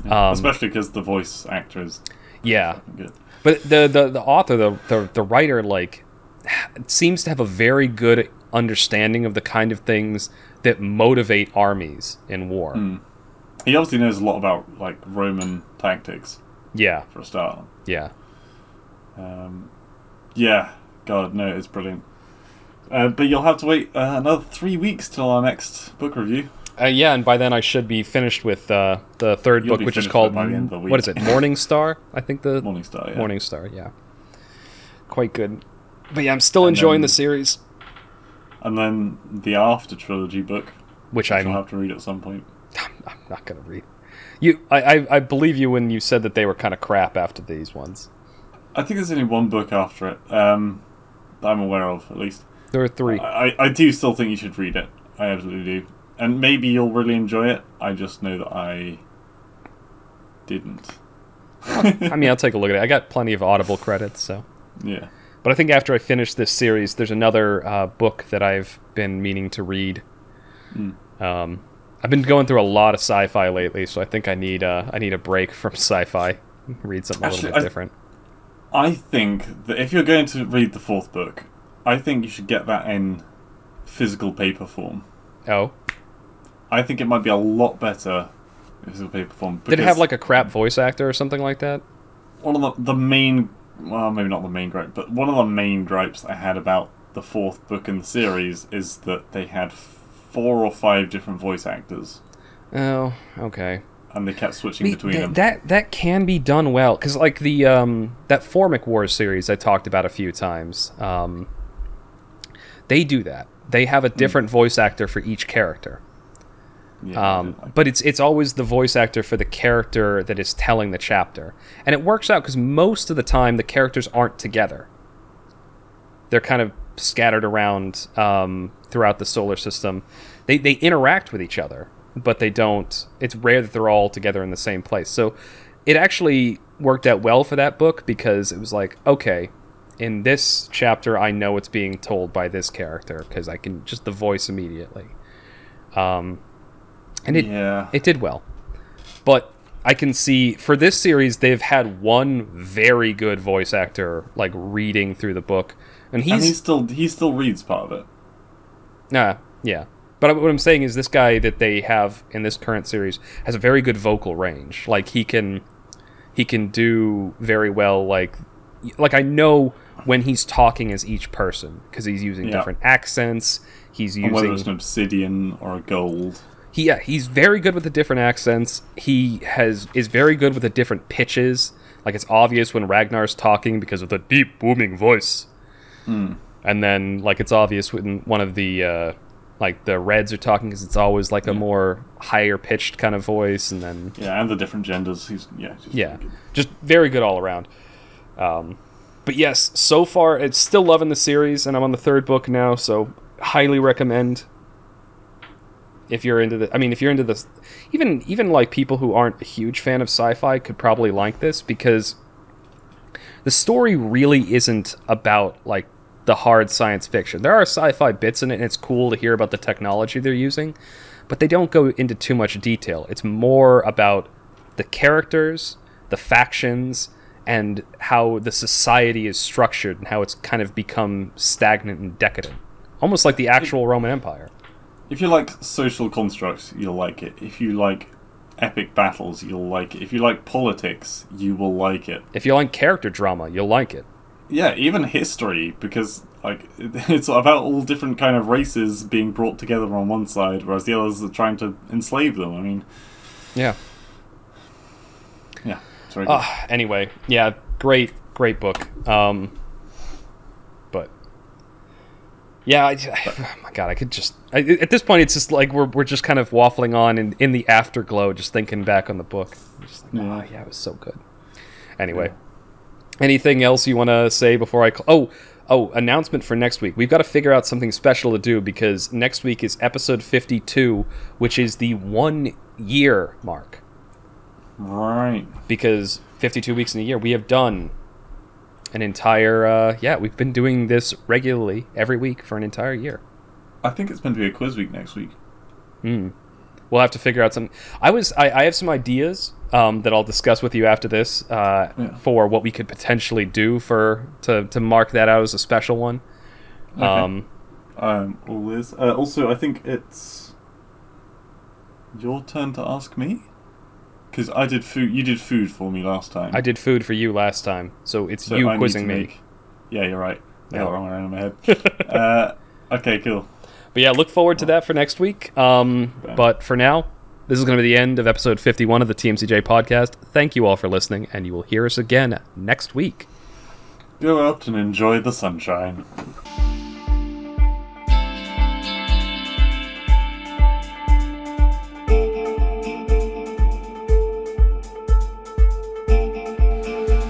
Um, Especially because the voice actors. Yeah, good. but the the, the author, the, the the writer, like seems to have a very good understanding of the kind of things that motivate armies in war. He obviously knows a lot about like Roman tactics Yeah, for a start. yeah. Um, yeah, God, no, it's brilliant. Uh, but you'll have to wait uh, another three weeks till our next book review. Uh, yeah, and by then I should be finished with uh, the 3rd You'll book, which is called by the end of the what is it? Morning Star, I think the Morning Star, yeah. Morning Star. Yeah, quite good. But yeah, I'm still And enjoying then- the series, And then the After trilogy book, which which I'll have to read at some point. I'm not gonna read. You, I, I, I believe you when you said that they were kind of crap after these ones. I think there's only one book after it um, that I'm aware of, at least. There are three. I, I do still think you should read it. I absolutely do. And maybe you'll really enjoy it. I just know that I didn't. I mean, I'll take a look at it. I got plenty of Audible credits, so. yeah. But I think after I finish this series, there's another uh, book that I've been meaning to read. Hmm. Um, I've been going through a lot of sci-fi lately, so I think I need uh, I need a break from sci-fi. Read something a little bit I- different. I think that if you're going to read the fourth book, I think you should get that in physical paper form. Oh, I think it might be a lot better in physical paper form. did it have like a crap voice actor or something like that? one of the, the main, well, maybe not the main gripe, but one of the main gripes I had about the fourth book in the series is that they had four or five different voice actors, Oh, okay. And they kept switching Me- between th- them. that that can be done well because like the um, that Formic Wars series I talked about a few times. Um, they do that. They have a different voice actor for each character. Yeah, Um, like but it's it's always the voice actor for the character that is telling the chapter, and it works out because most of the time the characters aren't together. They're kind of scattered around um, throughout the solar system. They they interact with each other, but they don't. It's rare that they're all together in the same place. So it actually worked out well for that book because it was like okay. In this chapter, I know it's being told by this character because I can just the voice immediately. Um, and it yeah. it did well. But I can see for this series they've had one very good voice actor like reading through the book. And he's, and he still he still reads part of it. nah, yeah. But what I'm saying is this guy that they have in this current series has a very good vocal range. Like he can he can do very well like like I know when he's talking as each person because he's using Yeah. different accents. He's And whether it's an obsidian or a gold. he yeah he's very good with the different accents he has is very good with the different pitches like it's obvious when ragnar's talking because of the deep booming voice and then like it's obvious when one of the uh like the reds are talking because it's always like a more higher pitched kind of voice and then Yeah, and the different genders. He's yeah, just yeah. just very good all around. Um, but yes so far it's still loving the series and i'm on the third book now so highly recommend if you're into the i mean if you're into this even even like people who aren't a huge fan of sci-fi could probably like this because the story really isn't about like the hard science fiction there are sci-fi bits in it and it's cool to hear about the technology they're using but they don't go into too much detail it's more about the characters the factions and how the society is structured and how it's kind of become stagnant and decadent almost like the actual roman empire If you like social constructs, you'll like it. If you like epic battles, you'll like it. If you like politics, you will like it. if you like character drama you'll like it Yeah, even history, because like it's about all different kind of races being brought together on one side, whereas the others are trying to enslave them. I mean, yeah yeah, good. Ah, anyway, yeah, great, great book. Um, but yeah, I, oh my god, I could just I, at this point, it's just like we're we're just kind of waffling on in, in the afterglow, just thinking back on the book. Just like, Yeah. oh, yeah, it was so good. Anyway, Anything else you want to say before I? Cl- oh, oh, announcement for next week. We've got to figure out something special to do because next week is episode fifty-two, which is the one year mark. Right. Because fifty-two weeks in a year, we have done an entire. Uh, yeah, we've been doing this regularly every week for an entire year. I think it's going to be a quiz week next week. Hmm. We'll have to figure out some. I was. I, I have some ideas um, that I'll discuss with you after this uh, Yeah. for what we could potentially do for to to mark that out as a special one. Okay. Um, Um, all is. Uh, also, I think it's your turn to ask me. Because I did food. You did food for me last time. I did food for you last time, so it's So you I quizzing me. make- Yeah, you're right. I got Yeah. it wrong around in my head. uh, okay, cool. But yeah, look forward to that for next week. Um, but for now, this is going to be the end of episode 51 of the TMCJ podcast. Thank you all for listening, and you will hear us again next week. Go out and enjoy the sunshine.